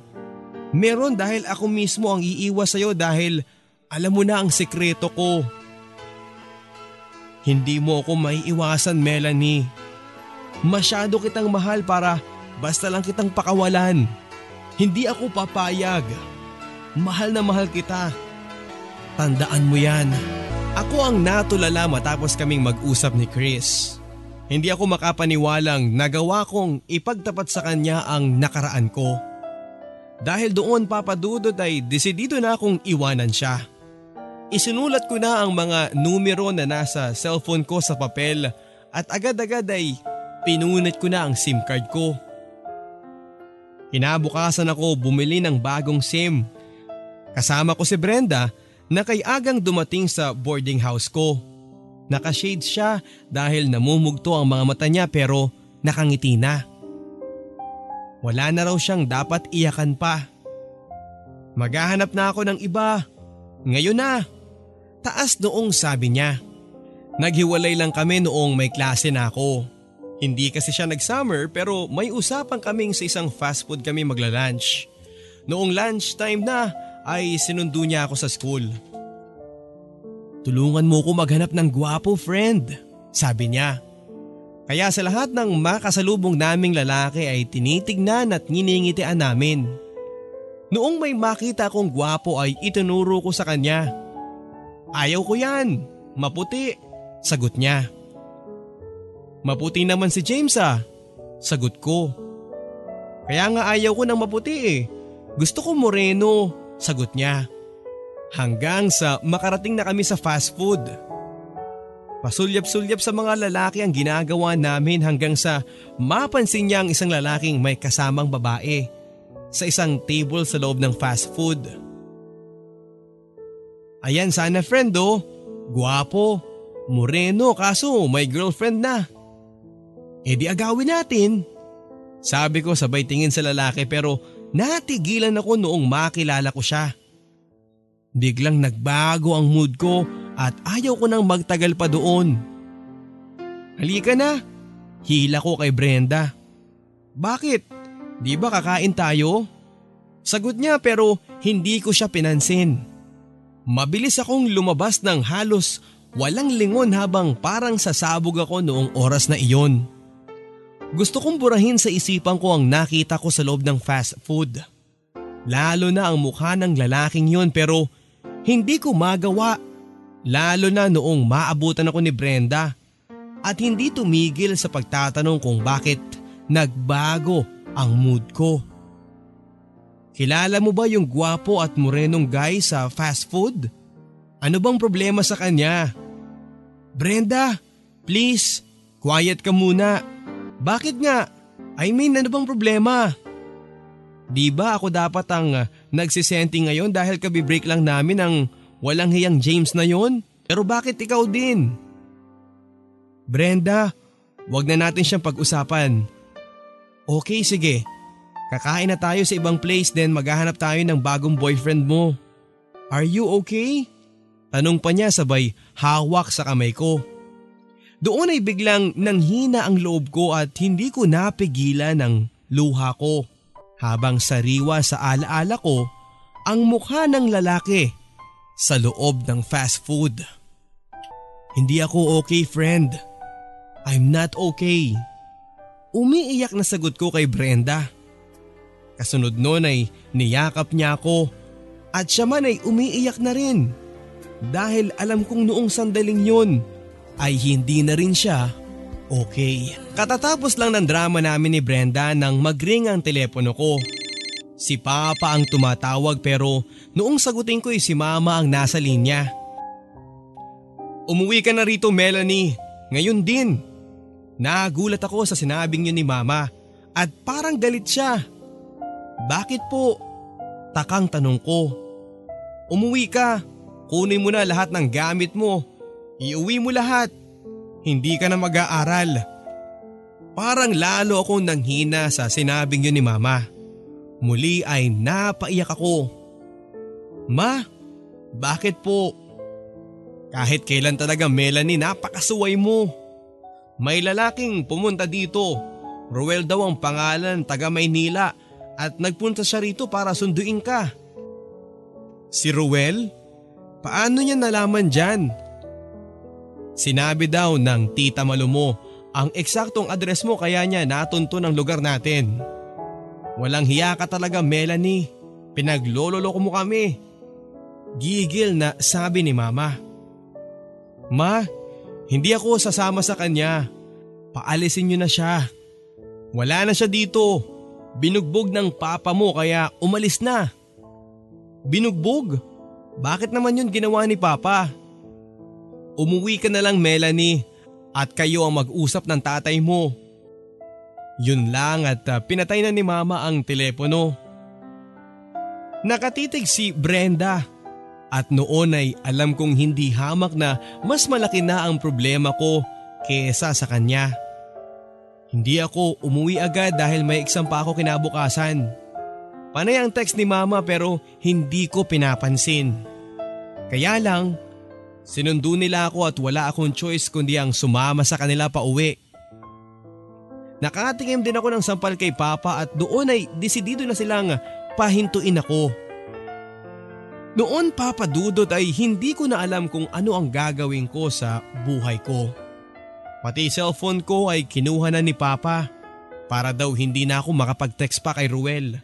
Speaker 1: meron dahil ako mismo ang iiwas sa iyo dahil alam mo na ang sekreto ko. Hindi mo ako maiiwasan Melanie. Masyado kitang mahal para basta lang kitang pakawalan. Hindi ako papayag. Mahal na mahal kita. Tandaan mo yan. Ako ang natulala matapos kaming mag-usap ni Chris. Hindi ako makapaniwalang nagawa kong ipagtapat sa kanya ang nakaraan ko. Dahil doon papadudod ay desidido na akong iwanan siya. Isinulat ko na ang mga numero na nasa cellphone ko sa papel at agad-agad ay pinunit ko na ang SIM card ko. Kinabukasan ako bumili ng bagong SIM. Kasama ko si Brenda na kay agang dumating sa boarding house ko. Nakashades siya dahil namumugto ang mga mata niya pero nakangiti na. Wala na raw siyang dapat iyakan pa. Maghahanap na ako ng iba. Ngayon na. Taas noong sabi niya. Naghiwalay lang kami noong may klase na ako. Hindi kasi siya nag-summer pero may usapan kaming sa isang fast food kami magla-lunch. Noong lunchtime na ay sinundo niya ako sa school. Tulungan mo ko maghanap ng gwapo friend, sabi niya. Kaya sa lahat ng makasalubong naming lalaki ay tinitignan at niningitian namin. Noong may makita kong gwapo ay itinuro ko sa kanya. Ayaw ko yan, maputi, sagot niya. Maputi naman si James ah, sagot ko. Kaya nga ayaw ko ng maputi eh. Gusto ko moreno, sagot niya. Hanggang sa makarating na kami sa fast food. Pasulyap-sulyap sa mga lalaki ang ginagawa namin hanggang sa mapansin niya ang isang lalaking may kasamang babae sa isang table sa loob ng fast food. Ayan sana friend oh, guwapo, moreno kaso may girlfriend na. E di agawin natin. Sabi ko sabay tingin sa lalaki pero natigilan ako noong makilala ko siya. Biglang nagbago ang mood ko at ayaw ko nang magtagal pa doon. Halika na, hila ko kay Brenda. Bakit? Di ba kakain tayo? Sagot niya pero hindi ko siya pinansin. Mabilis akong lumabas ng halos walang lingon habang parang sasabog ako noong oras na iyon. Gusto kong burahin sa isipan ko ang nakita ko sa loob ng fast food. Lalo na ang mukha ng lalaking yon pero hindi ko magawa Lalo na noong maabutan ako ni Brenda at hindi tumigil sa pagtatanong kung bakit nagbago ang mood ko. Kilala mo ba yung gwapo at morenong guy sa fast food? Ano bang problema sa kanya? Brenda, please, quiet ka muna. Bakit nga? I mean, ano bang problema? Di ba ako dapat ang uh, nagsisenti ngayon dahil kabibreak lang namin ang Walang hiyang James na yon? Pero bakit ikaw din? Brenda, wag na natin siyang pag-usapan. Okay, sige. Kakain na tayo sa ibang place then maghahanap tayo ng bagong boyfriend mo. Are you okay? Tanong pa niya sabay hawak sa kamay ko. Doon ay biglang nanghina ang loob ko at hindi ko napigilan ang luha ko. Habang sariwa sa alaala ko ang mukha ng lalaki sa loob ng fast food. Hindi ako okay friend. I'm not okay. Umiiyak na sagot ko kay Brenda. Kasunod noon ay niyakap niya ako at siya man ay umiiyak na rin. Dahil alam kong noong sandaling yun ay hindi na rin siya okay. Katatapos lang ng drama namin ni Brenda nang magring ang telepono ko. Si Papa ang tumatawag pero noong sagutin ko ay si Mama ang nasa linya. Umuwi ka na rito Melanie, ngayon din. Nagulat ako sa sinabing yun ni Mama at parang galit siya. Bakit po? Takang tanong ko. Umuwi ka, kunin mo na lahat ng gamit mo. Iuwi mo lahat. Hindi ka na mag-aaral. Parang lalo akong nanghina sa sinabing yun ni mama. Muli ay napaiyak ako. Ma, bakit po? Kahit kailan talaga Melanie napakasuway mo. May lalaking pumunta dito. Ruel daw ang pangalan taga Maynila at nagpunta siya rito para sunduin ka. Si Ruel? Paano niya nalaman dyan? Sinabi daw ng tita Malumo ang eksaktong address mo kaya niya natunto ng lugar natin. Walang hiya ka talaga Melanie. Pinaglololoko mo kami. Gigil na sabi ni mama. Ma, hindi ako sasama sa kanya. Paalisin niyo na siya. Wala na siya dito. Binugbog ng papa mo kaya umalis na. Binugbog? Bakit naman yun ginawa ni papa? Umuwi ka na lang Melanie at kayo ang mag-usap ng tatay mo. Yun lang at uh, pinatay na ni mama ang telepono. Nakatitig si Brenda at noon ay alam kong hindi hamak na mas malaki na ang problema ko kesa sa kanya. Hindi ako umuwi agad dahil may exam pa ako kinabukasan. Panay ang text ni mama pero hindi ko pinapansin. Kaya lang, Sinundo nila ako at wala akong choice kundi ang sumama sa kanila pa uwi. Nakatingin din ako ng sampal kay Papa at doon ay desidido na silang pahintuin ako. Noon Papa Dudot ay hindi ko na alam kung ano ang gagawin ko sa buhay ko. Pati cellphone ko ay kinuha na ni Papa para daw hindi na ako makapag-text pa kay Ruel.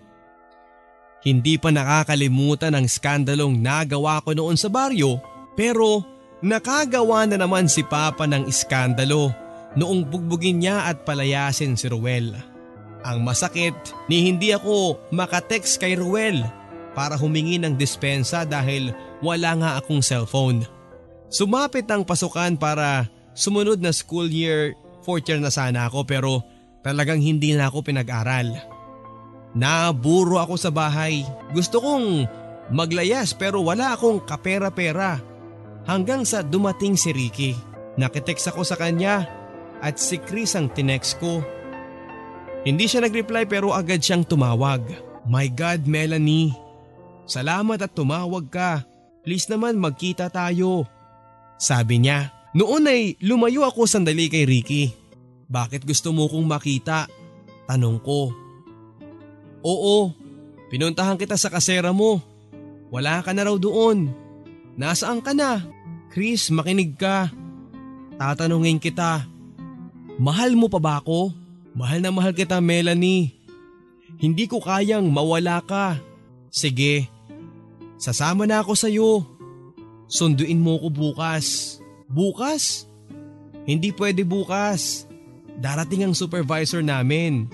Speaker 1: Hindi pa nakakalimutan ang skandalong nagawa ko noon sa baryo pero nakagawa na naman si Papa ng iskandalo noong bugbugin niya at palayasin si Ruel. Ang masakit ni hindi ako makatext kay Ruel para humingi ng dispensa dahil wala nga akong cellphone. Sumapit ang pasukan para sumunod na school year, fourth year na sana ako pero talagang hindi na ako pinag-aral. Naburo ako sa bahay. Gusto kong maglayas pero wala akong kapera-pera hanggang sa dumating si Ricky. Nakitext ako sa kanya at si Chris ang tinext ko. Hindi siya nag-reply pero agad siyang tumawag. My God Melanie, salamat at tumawag ka. Please naman magkita tayo. Sabi niya. Noon ay lumayo ako sandali kay Ricky. Bakit gusto mo kong makita? Tanong ko. Oo, pinuntahan kita sa kasera mo. Wala ka na raw doon. Nasaan ka na? Chris, makinig ka. Tatanungin kita. Mahal mo pa ba ako? Mahal na mahal kita, Melanie. Hindi ko kayang mawala ka. Sige, sasama na ako sa'yo. Sunduin mo ko bukas. Bukas? Hindi pwede bukas. Darating ang supervisor namin.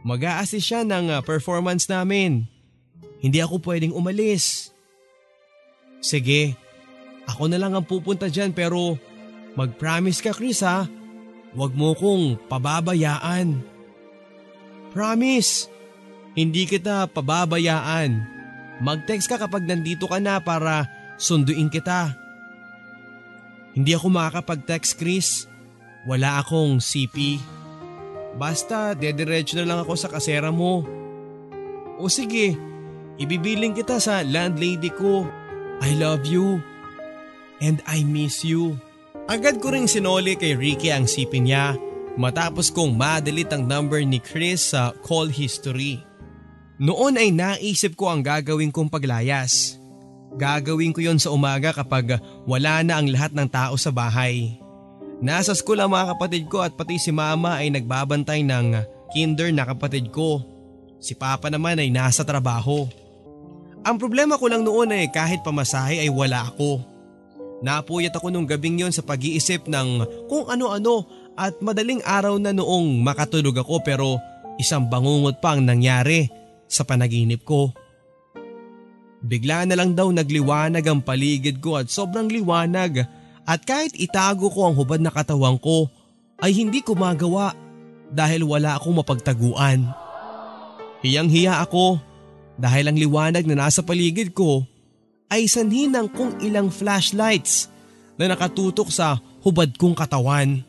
Speaker 1: Mag-a-assist siya ng ah, performance namin. Hindi ako pwedeng umalis. Sige, ako na lang ang pupunta dyan pero mag-promise ka Chris ha. Huwag mo kong pababayaan. Promise, hindi kita pababayaan. Mag-text ka kapag nandito ka na para sunduin kita. Hindi ako makakapag-text Chris. Wala akong CP. Basta dediretso na lang ako sa kasera mo. O sige, ibibiling kita sa landlady ko. I love you. And I miss you. Agad ko ring sinoli kay Ricky ang sipin niya matapos kong madelete ang number ni Chris sa call history. Noon ay naisip ko ang gagawin kong paglayas. Gagawin ko yon sa umaga kapag wala na ang lahat ng tao sa bahay. Nasa school ang mga kapatid ko at pati si mama ay nagbabantay ng kinder na kapatid ko. Si papa naman ay nasa trabaho. Ang problema ko lang noon ay kahit pamasahe ay wala ako. Napuyat ako nung gabing yon sa pag-iisip ng kung ano-ano at madaling araw na noong makatulog ako pero isang bangungot pa ang nangyari sa panaginip ko. Bigla na lang daw nagliwanag ang paligid ko at sobrang liwanag at kahit itago ko ang hubad na katawan ko ay hindi ko magawa dahil wala akong mapagtaguan. Hiyang hiya ako dahil ang liwanag na nasa paligid ko ay sanhi ng kung ilang flashlights na nakatutok sa hubad kong katawan.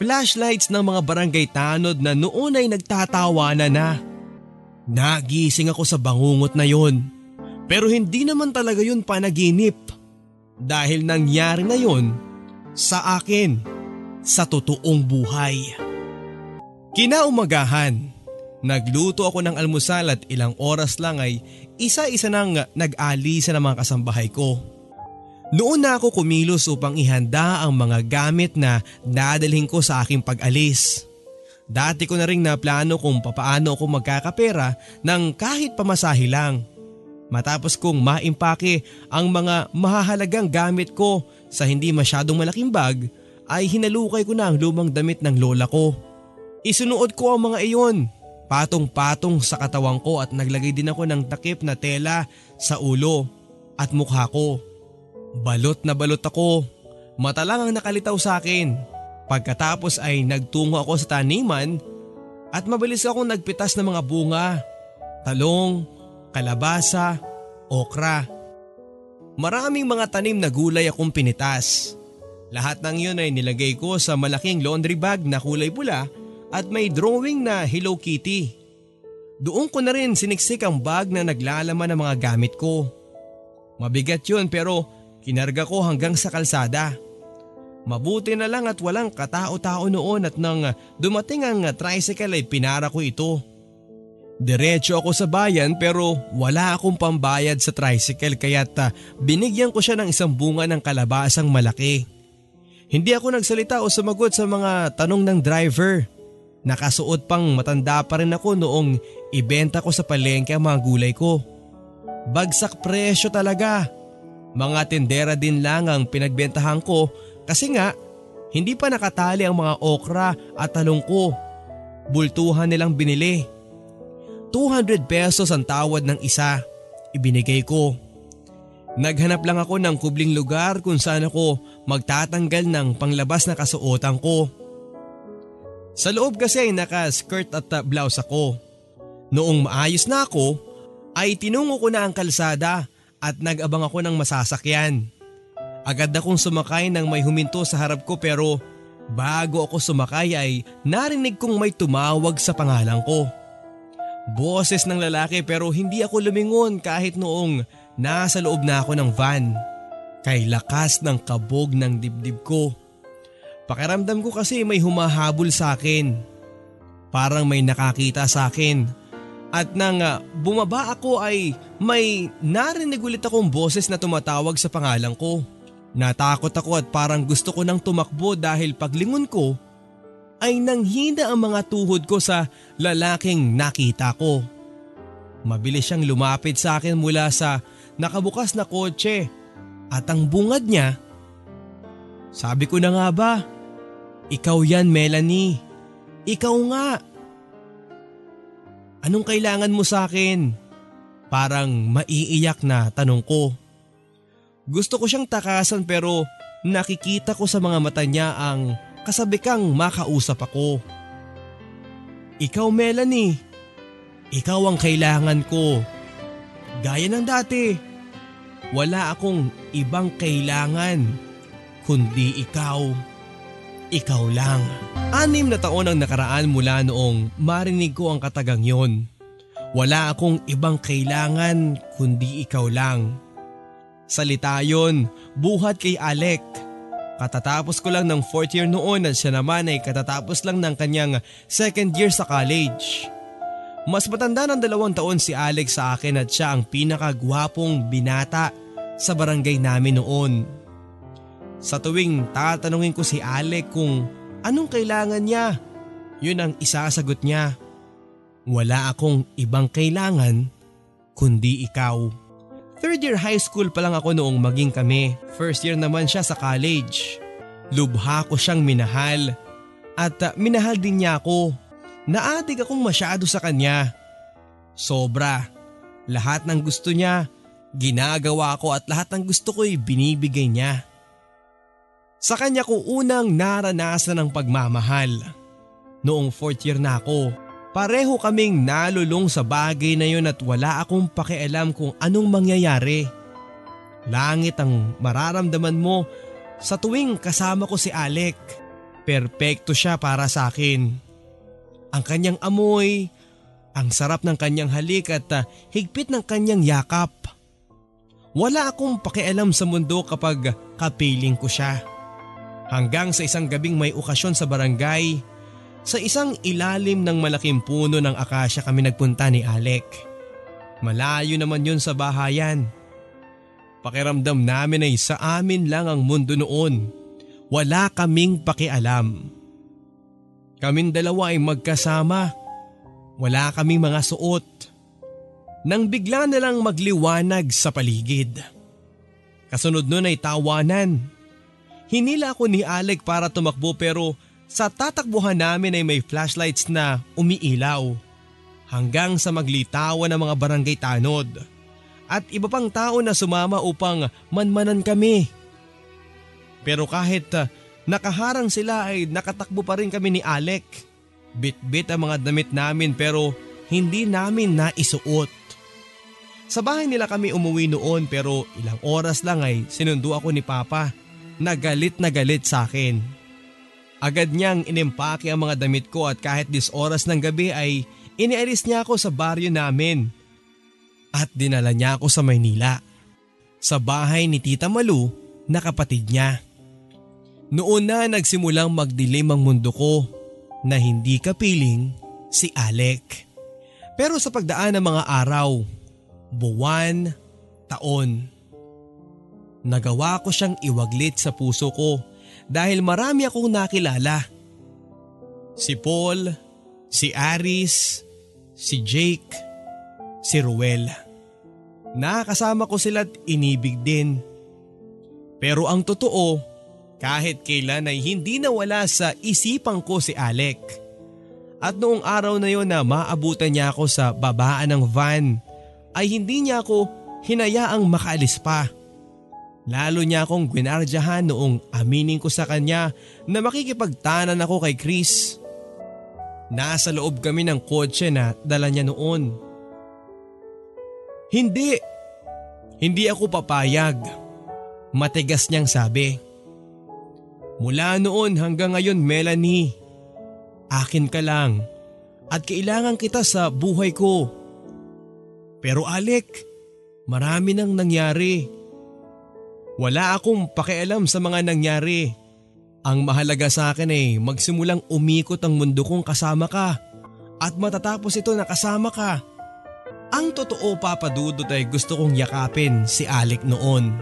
Speaker 1: Flashlights ng mga barangay tanod na noon ay nagtatawanan na. Nagising ako sa bangungot na yon. Pero hindi naman talaga yun panaginip. Dahil nangyari na yon sa akin, sa totoong buhay. Kinaumagahan, nagluto ako ng almusal at ilang oras lang ay isa-isa nang nag-alisa ng mga kasambahay ko. Noon na ako kumilos upang ihanda ang mga gamit na dadalhin ko sa aking pag-alis. Dati ko na rin na plano kung papaano ako magkakapera ng kahit pamasahe lang. Matapos kong maimpake ang mga mahahalagang gamit ko sa hindi masyadong malaking bag ay hinalukay ko na ang lumang damit ng lola ko. Isunuot ko ang mga iyon, patong-patong sa katawan ko at naglagay din ako ng takip na tela sa ulo at mukha ko. Balot na balot ako, mata lang ang nakalitaw sa akin. Pagkatapos ay nagtungo ako sa taniman at mabilis akong nagpitas ng mga bunga, talong, kalabasa, okra. Maraming mga tanim na gulay akong pinitas. Lahat ng yun ay nilagay ko sa malaking laundry bag na kulay pula at may drawing na Hello Kitty. Doon ko na rin siniksik ang bag na naglalaman ng mga gamit ko. Mabigat yun pero kinarga ko hanggang sa kalsada. Mabuti na lang at walang katao-tao noon at nang dumating ang tricycle ay pinara ko ito. Diretso ako sa bayan pero wala akong pambayad sa tricycle kaya't uh, binigyan ko siya ng isang bunga ng kalabasang malaki. Hindi ako nagsalita o sumagot sa mga tanong ng driver. Nakasuot pang matanda pa rin ako noong ibenta ko sa palengke ang mga gulay ko. Bagsak presyo talaga. Mga tindera din lang ang pinagbentahan ko kasi nga hindi pa nakatali ang mga okra at talong ko. Bultuhan nilang binili. 200 pesos ang tawad ng isa. Ibinigay ko. Naghanap lang ako ng kubling lugar kung saan ako magtatanggal ng panglabas na kasuotan ko. Sa loob kasi ay naka-skirt at blouse ako. Noong maayos na ako, ay tinungo ko na ang kalsada at nag-abang ako ng masasakyan. Agad akong sumakay nang may huminto sa harap ko pero bago ako sumakay ay narinig kong may tumawag sa pangalan ko. Boses ng lalaki pero hindi ako lumingon kahit noong nasa loob na ako ng van. Kay lakas ng kabog ng dibdib ko. Pakiramdam ko kasi may humahabol sa akin. Parang may nakakita sa akin. At nang uh, bumaba ako ay may narinig ulit akong boses na tumatawag sa pangalan ko. Natakot ako at parang gusto ko nang tumakbo dahil paglingon ko ay nanghina ang mga tuhod ko sa lalaking nakita ko. Mabilis siyang lumapit sa akin mula sa nakabukas na kotse at ang bungad niya, sabi ko na nga ba, ikaw yan Melanie. Ikaw nga. Anong kailangan mo sa akin? Parang maiiyak na tanong ko. Gusto ko siyang takasan pero nakikita ko sa mga mata niya ang kasabi kang makausap ako. Ikaw Melanie, ikaw ang kailangan ko. Gaya ng dati, wala akong ibang kailangan kundi ikaw. Ikaw lang. Anim na taon ang nakaraan mula noong marinig ko ang katagang yon. Wala akong ibang kailangan kundi ikaw lang. Salita yon, buhat kay Alec. Katatapos ko lang ng fourth year noon at siya naman ay katatapos lang ng kanyang second year sa college. Mas matanda ng dalawang taon si Alex sa akin at siya ang pinakagwapong binata sa barangay namin noon. Sa tuwing tatanungin ko si Alec kung anong kailangan niya, yun ang isasagot niya. Wala akong ibang kailangan kundi ikaw. Third year high school pa lang ako noong maging kami. First year naman siya sa college. Lubha ko siyang minahal at uh, minahal din niya ako. Naatig akong masyado sa kanya. Sobra. Lahat ng gusto niya, ginagawa ko at lahat ng gusto ko'y binibigay niya. Sa kanya ko unang naranasan ng pagmamahal. Noong fourth year na ako, pareho kaming nalulong sa bagay na yun at wala akong pakialam kung anong mangyayari. Langit ang mararamdaman mo sa tuwing kasama ko si Alec. perpekto siya para sa akin. Ang kanyang amoy, ang sarap ng kanyang halik at uh, higpit ng kanyang yakap. Wala akong pakialam sa mundo kapag kapiling ko siya. Hanggang sa isang gabing may okasyon sa barangay, sa isang ilalim ng malaking puno ng akasya kami nagpunta ni Alec. Malayo naman yun sa bahayan. Pakiramdam namin ay sa amin lang ang mundo noon. Wala kaming pakialam. Kaming dalawa ay magkasama. Wala kaming mga suot. Nang bigla na lang magliwanag sa paligid. Kasunod nun ay tawanan. Hinila ako ni Alec para tumakbo pero sa tatakbuhan namin ay may flashlights na umiilaw hanggang sa maglitawan ng mga barangay tanod at iba pang tao na sumama upang manmanan kami. Pero kahit uh, nakaharang sila ay nakatakbo pa rin kami ni Alec. Bit-bit ang mga damit namin pero hindi namin naisuot. Sa bahay nila kami umuwi noon pero ilang oras lang ay sinundo ako ni Papa na galit na galit sa akin. Agad niyang inimpake ang mga damit ko at kahit dis oras ng gabi ay inialis niya ako sa baryo namin. At dinala niya ako sa Maynila. Sa bahay ni Tita Malu na kapatid niya. Noon na nagsimulang magdilim ang mundo ko na hindi kapiling si Alec. Pero sa pagdaan ng mga araw, buwan, taon, nagawa ko siyang iwaglit sa puso ko dahil marami akong nakilala. Si Paul, si Aris, si Jake, si Ruel. Nakasama ko sila at inibig din. Pero ang totoo, kahit kailan ay hindi nawala sa isipan ko si Alec. At noong araw na yon na maabutan niya ako sa babaan ng van, ay hindi niya ako hinayaang makaalis pa. Lalo niya akong gwinardyahan noong aminin ko sa kanya na makikipagtanan ako kay Chris. Nasa loob kami ng kotse na dala niya noon. Hindi. Hindi ako papayag. Matigas niyang sabi. Mula noon hanggang ngayon Melanie, akin ka lang at kailangan kita sa buhay ko. Pero Alec, marami nang nangyari. Wala akong pakialam sa mga nangyari. Ang mahalaga sa akin ay magsimulang umikot ang mundo kong kasama ka at matatapos ito na kasama ka. Ang totoo papadudot ay gusto kong yakapin si Alec noon.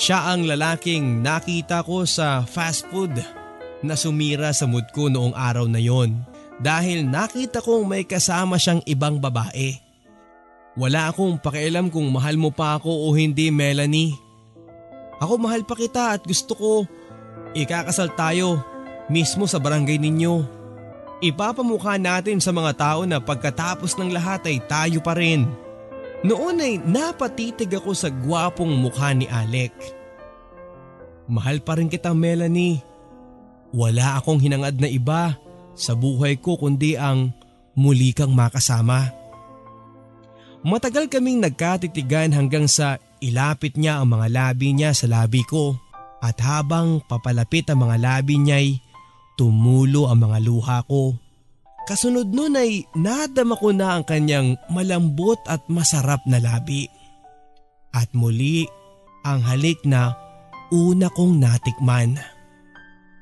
Speaker 1: Siya ang lalaking nakita ko sa fast food na sumira sa mood ko noong araw na yon dahil nakita kong may kasama siyang ibang babae. Wala akong pakialam kung mahal mo pa ako o hindi Melanie. Ako mahal pa kita at gusto ko ikakasal tayo mismo sa barangay ninyo. Ipapamukha natin sa mga tao na pagkatapos ng lahat ay tayo pa rin. Noon ay napatitig ako sa gwapong mukha ni Alec. Mahal pa rin kita Melanie. Wala akong hinangad na iba sa buhay ko kundi ang muli kang makasama. Matagal kaming nagkatitigan hanggang sa Ilapit niya ang mga labi niya sa labi ko at habang papalapit ang mga labi niya'y tumulo ang mga luha ko. Kasunod nun ay nadama ko na ang kanyang malambot at masarap na labi. At muli ang halik na una kong natikman.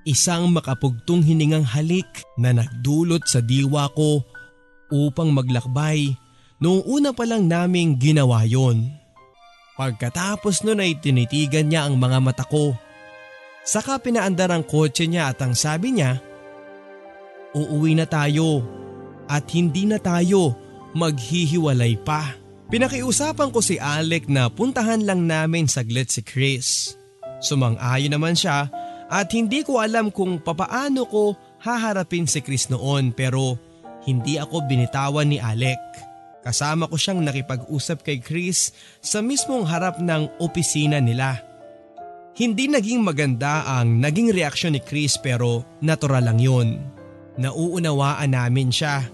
Speaker 1: Isang makapugtong hiningang halik na nagdulot sa diwa ko upang maglakbay noong una pa lang naming ginawa yon. Pagkatapos nun ay tinitigan niya ang mga mata ko. Saka pinaandar ang kotse niya at ang sabi niya, Uuwi na tayo at hindi na tayo maghihiwalay pa. Pinakiusapan ko si Alec na puntahan lang namin saglit si Chris. Sumang-ayon naman siya at hindi ko alam kung papaano ko haharapin si Chris noon pero hindi ako binitawan ni Alec. Kasama ko siyang nakipag-usap kay Chris sa mismong harap ng opisina nila. Hindi naging maganda ang naging reaksyon ni Chris pero natural lang yun. Nauunawaan namin siya.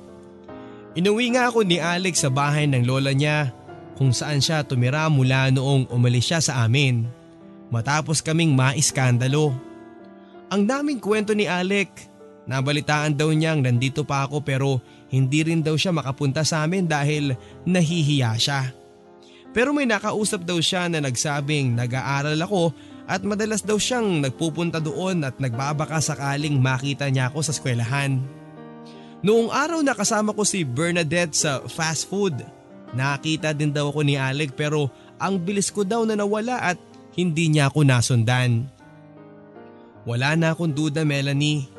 Speaker 1: Inuwi nga ako ni Alex sa bahay ng lola niya kung saan siya tumira mula noong umalis siya sa amin matapos kaming maiskandalo. Ang daming kwento ni Alec. Nabalitaan daw niyang nandito pa ako pero hindi rin daw siya makapunta sa amin dahil nahihiya siya. Pero may nakausap daw siya na nagsabing nag-aaral ako at madalas daw siyang nagpupunta doon at nagbabaka sakaling makita niya ako sa eskwelahan. Noong araw na kasama ko si Bernadette sa fast food, nakita din daw ako ni Alec pero ang bilis ko daw na nawala at hindi niya ako nasundan. Wala na akong duda Melanie.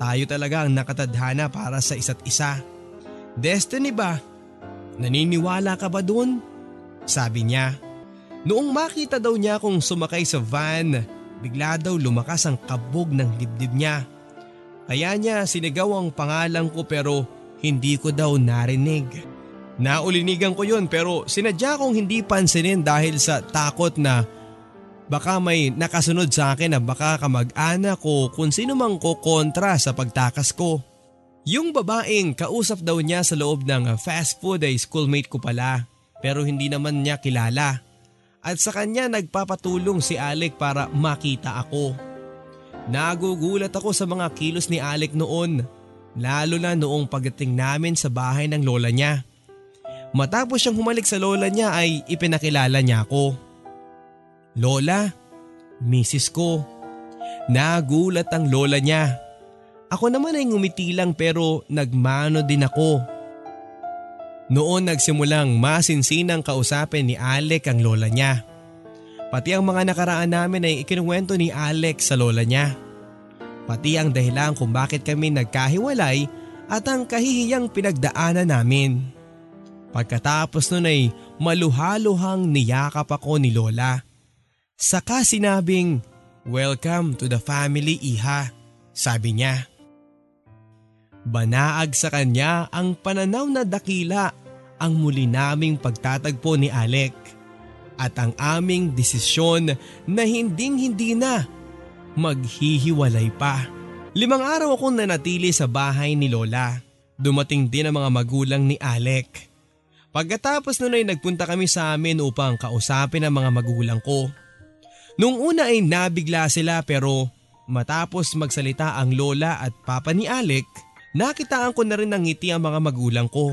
Speaker 1: Tayo talaga ang nakatadhana para sa isa't isa. Destiny ba? Naniniwala ka ba dun? Sabi niya. Noong makita daw niya akong sumakay sa van, bigla daw lumakas ang kabog ng dibdib niya. Kaya niya sinigaw ang pangalan ko pero hindi ko daw narinig. Naulinigan ko yun pero sinadya kong hindi pansinin dahil sa takot na Baka may nakasunod sa akin na baka kamag-anak ko kung sino mang ko kontra sa pagtakas ko. Yung babaeng kausap daw niya sa loob ng fast food ay schoolmate ko pala pero hindi naman niya kilala. At sa kanya nagpapatulong si Alec para makita ako. Nagugulat ako sa mga kilos ni Alec noon, lalo na noong pagdating namin sa bahay ng lola niya. Matapos siyang humalik sa lola niya ay ipinakilala niya ako. Lola, misis ko. Nagulat ang lola niya. Ako naman ay ngumiti lang pero nagmano din ako. Noon nagsimulang masinsinang kausapin ni Alec ang lola niya. Pati ang mga nakaraan namin ay ikinuwento ni Alec sa lola niya. Pati ang dahilan kung bakit kami nagkahiwalay at ang kahihiyang pinagdaanan namin. Pagkatapos nun ay maluhaluhang niyakap ako ni Lola. Saka sinabing, Welcome to the family, Iha, sabi niya. Banaag sa kanya ang pananaw na dakila ang muli naming pagtatagpo ni Alec at ang aming desisyon na hinding hindi na maghihiwalay pa. Limang araw akong nanatili sa bahay ni Lola. Dumating din ang mga magulang ni Alec. Pagkatapos nun ay nagpunta kami sa amin upang kausapin ang mga magulang ko. Nung una ay nabigla sila pero matapos magsalita ang lola at papa ni Alec, nakitaan ko na rin ng ngiti ang mga magulang ko.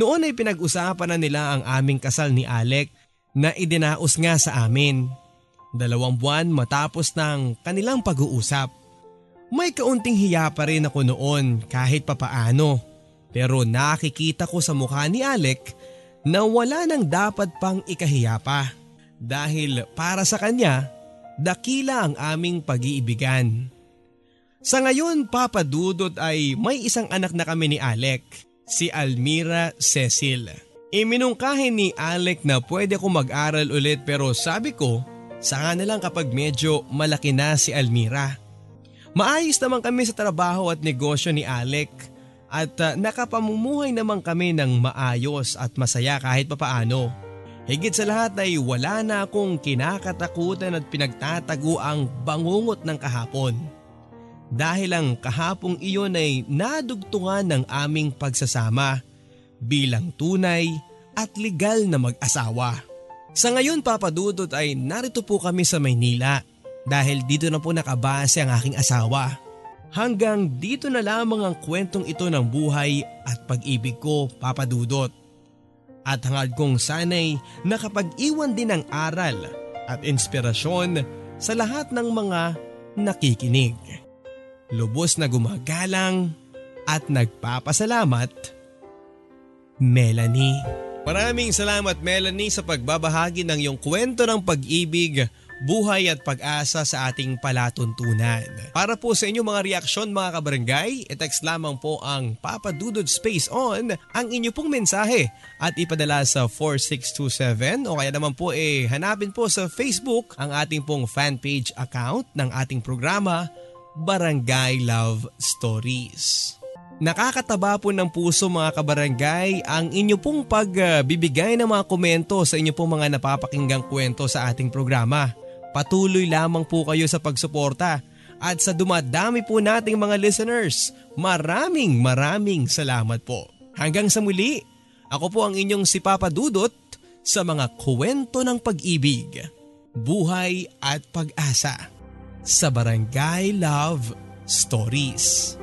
Speaker 1: Noon ay pinag-usapan na nila ang aming kasal ni Alec na idinaos nga sa amin. Dalawang buwan matapos ng kanilang pag-uusap. May kaunting hiya pa rin ako noon kahit papaano. Pero nakikita ko sa mukha ni Alec na wala nang dapat pang ikahiya pa dahil para sa kanya, dakila ang aming pag-iibigan. Sa ngayon, Papa Dudot ay may isang anak na kami ni Alec, si Almira Cecil. Iminungkahin ni Alec na pwede ko mag-aral ulit pero sabi ko, saka na lang kapag medyo malaki na si Almira. Maayos naman kami sa trabaho at negosyo ni Alec at uh, nakapamumuhay naman kami ng maayos at masaya kahit papaano. Higit sa lahat ay wala na akong kinakatakutan at pinagtatago ang bangungot ng kahapon. Dahil ang kahapong iyon ay nadugtungan ng aming pagsasama bilang tunay at legal na mag-asawa. Sa ngayon papadudot ay narito po kami sa Maynila dahil dito na po nakabase ang aking asawa. Hanggang dito na lamang ang kwentong ito ng buhay at pag-ibig ko papadudot at hangad kong sanay nakapag-iwan din ng aral at inspirasyon sa lahat ng mga nakikinig. Lubos na gumagalang at nagpapasalamat, Melanie. Maraming salamat Melanie sa pagbabahagi ng iyong kwento ng pag-ibig buhay at pag-asa sa ating palatuntunan. Para po sa inyong mga reaksyon mga kabarangay, i-text lamang po ang Papa Dudod Space On ang inyo pong mensahe at ipadala sa 4627 o kaya naman po eh hanapin po sa Facebook ang ating pong fan page account ng ating programa Barangay Love Stories. Nakakataba po ng puso mga kabarangay ang inyo pong pagbibigay ng mga komento sa inyo pong mga napapakinggang kwento sa ating programa. Patuloy lamang po kayo sa pagsuporta at sa dumadami po nating mga listeners. Maraming maraming salamat po. Hanggang sa muli, ako po ang inyong si Papa Dudot sa mga kwento ng pag-ibig, buhay at pag-asa sa Barangay Love Stories.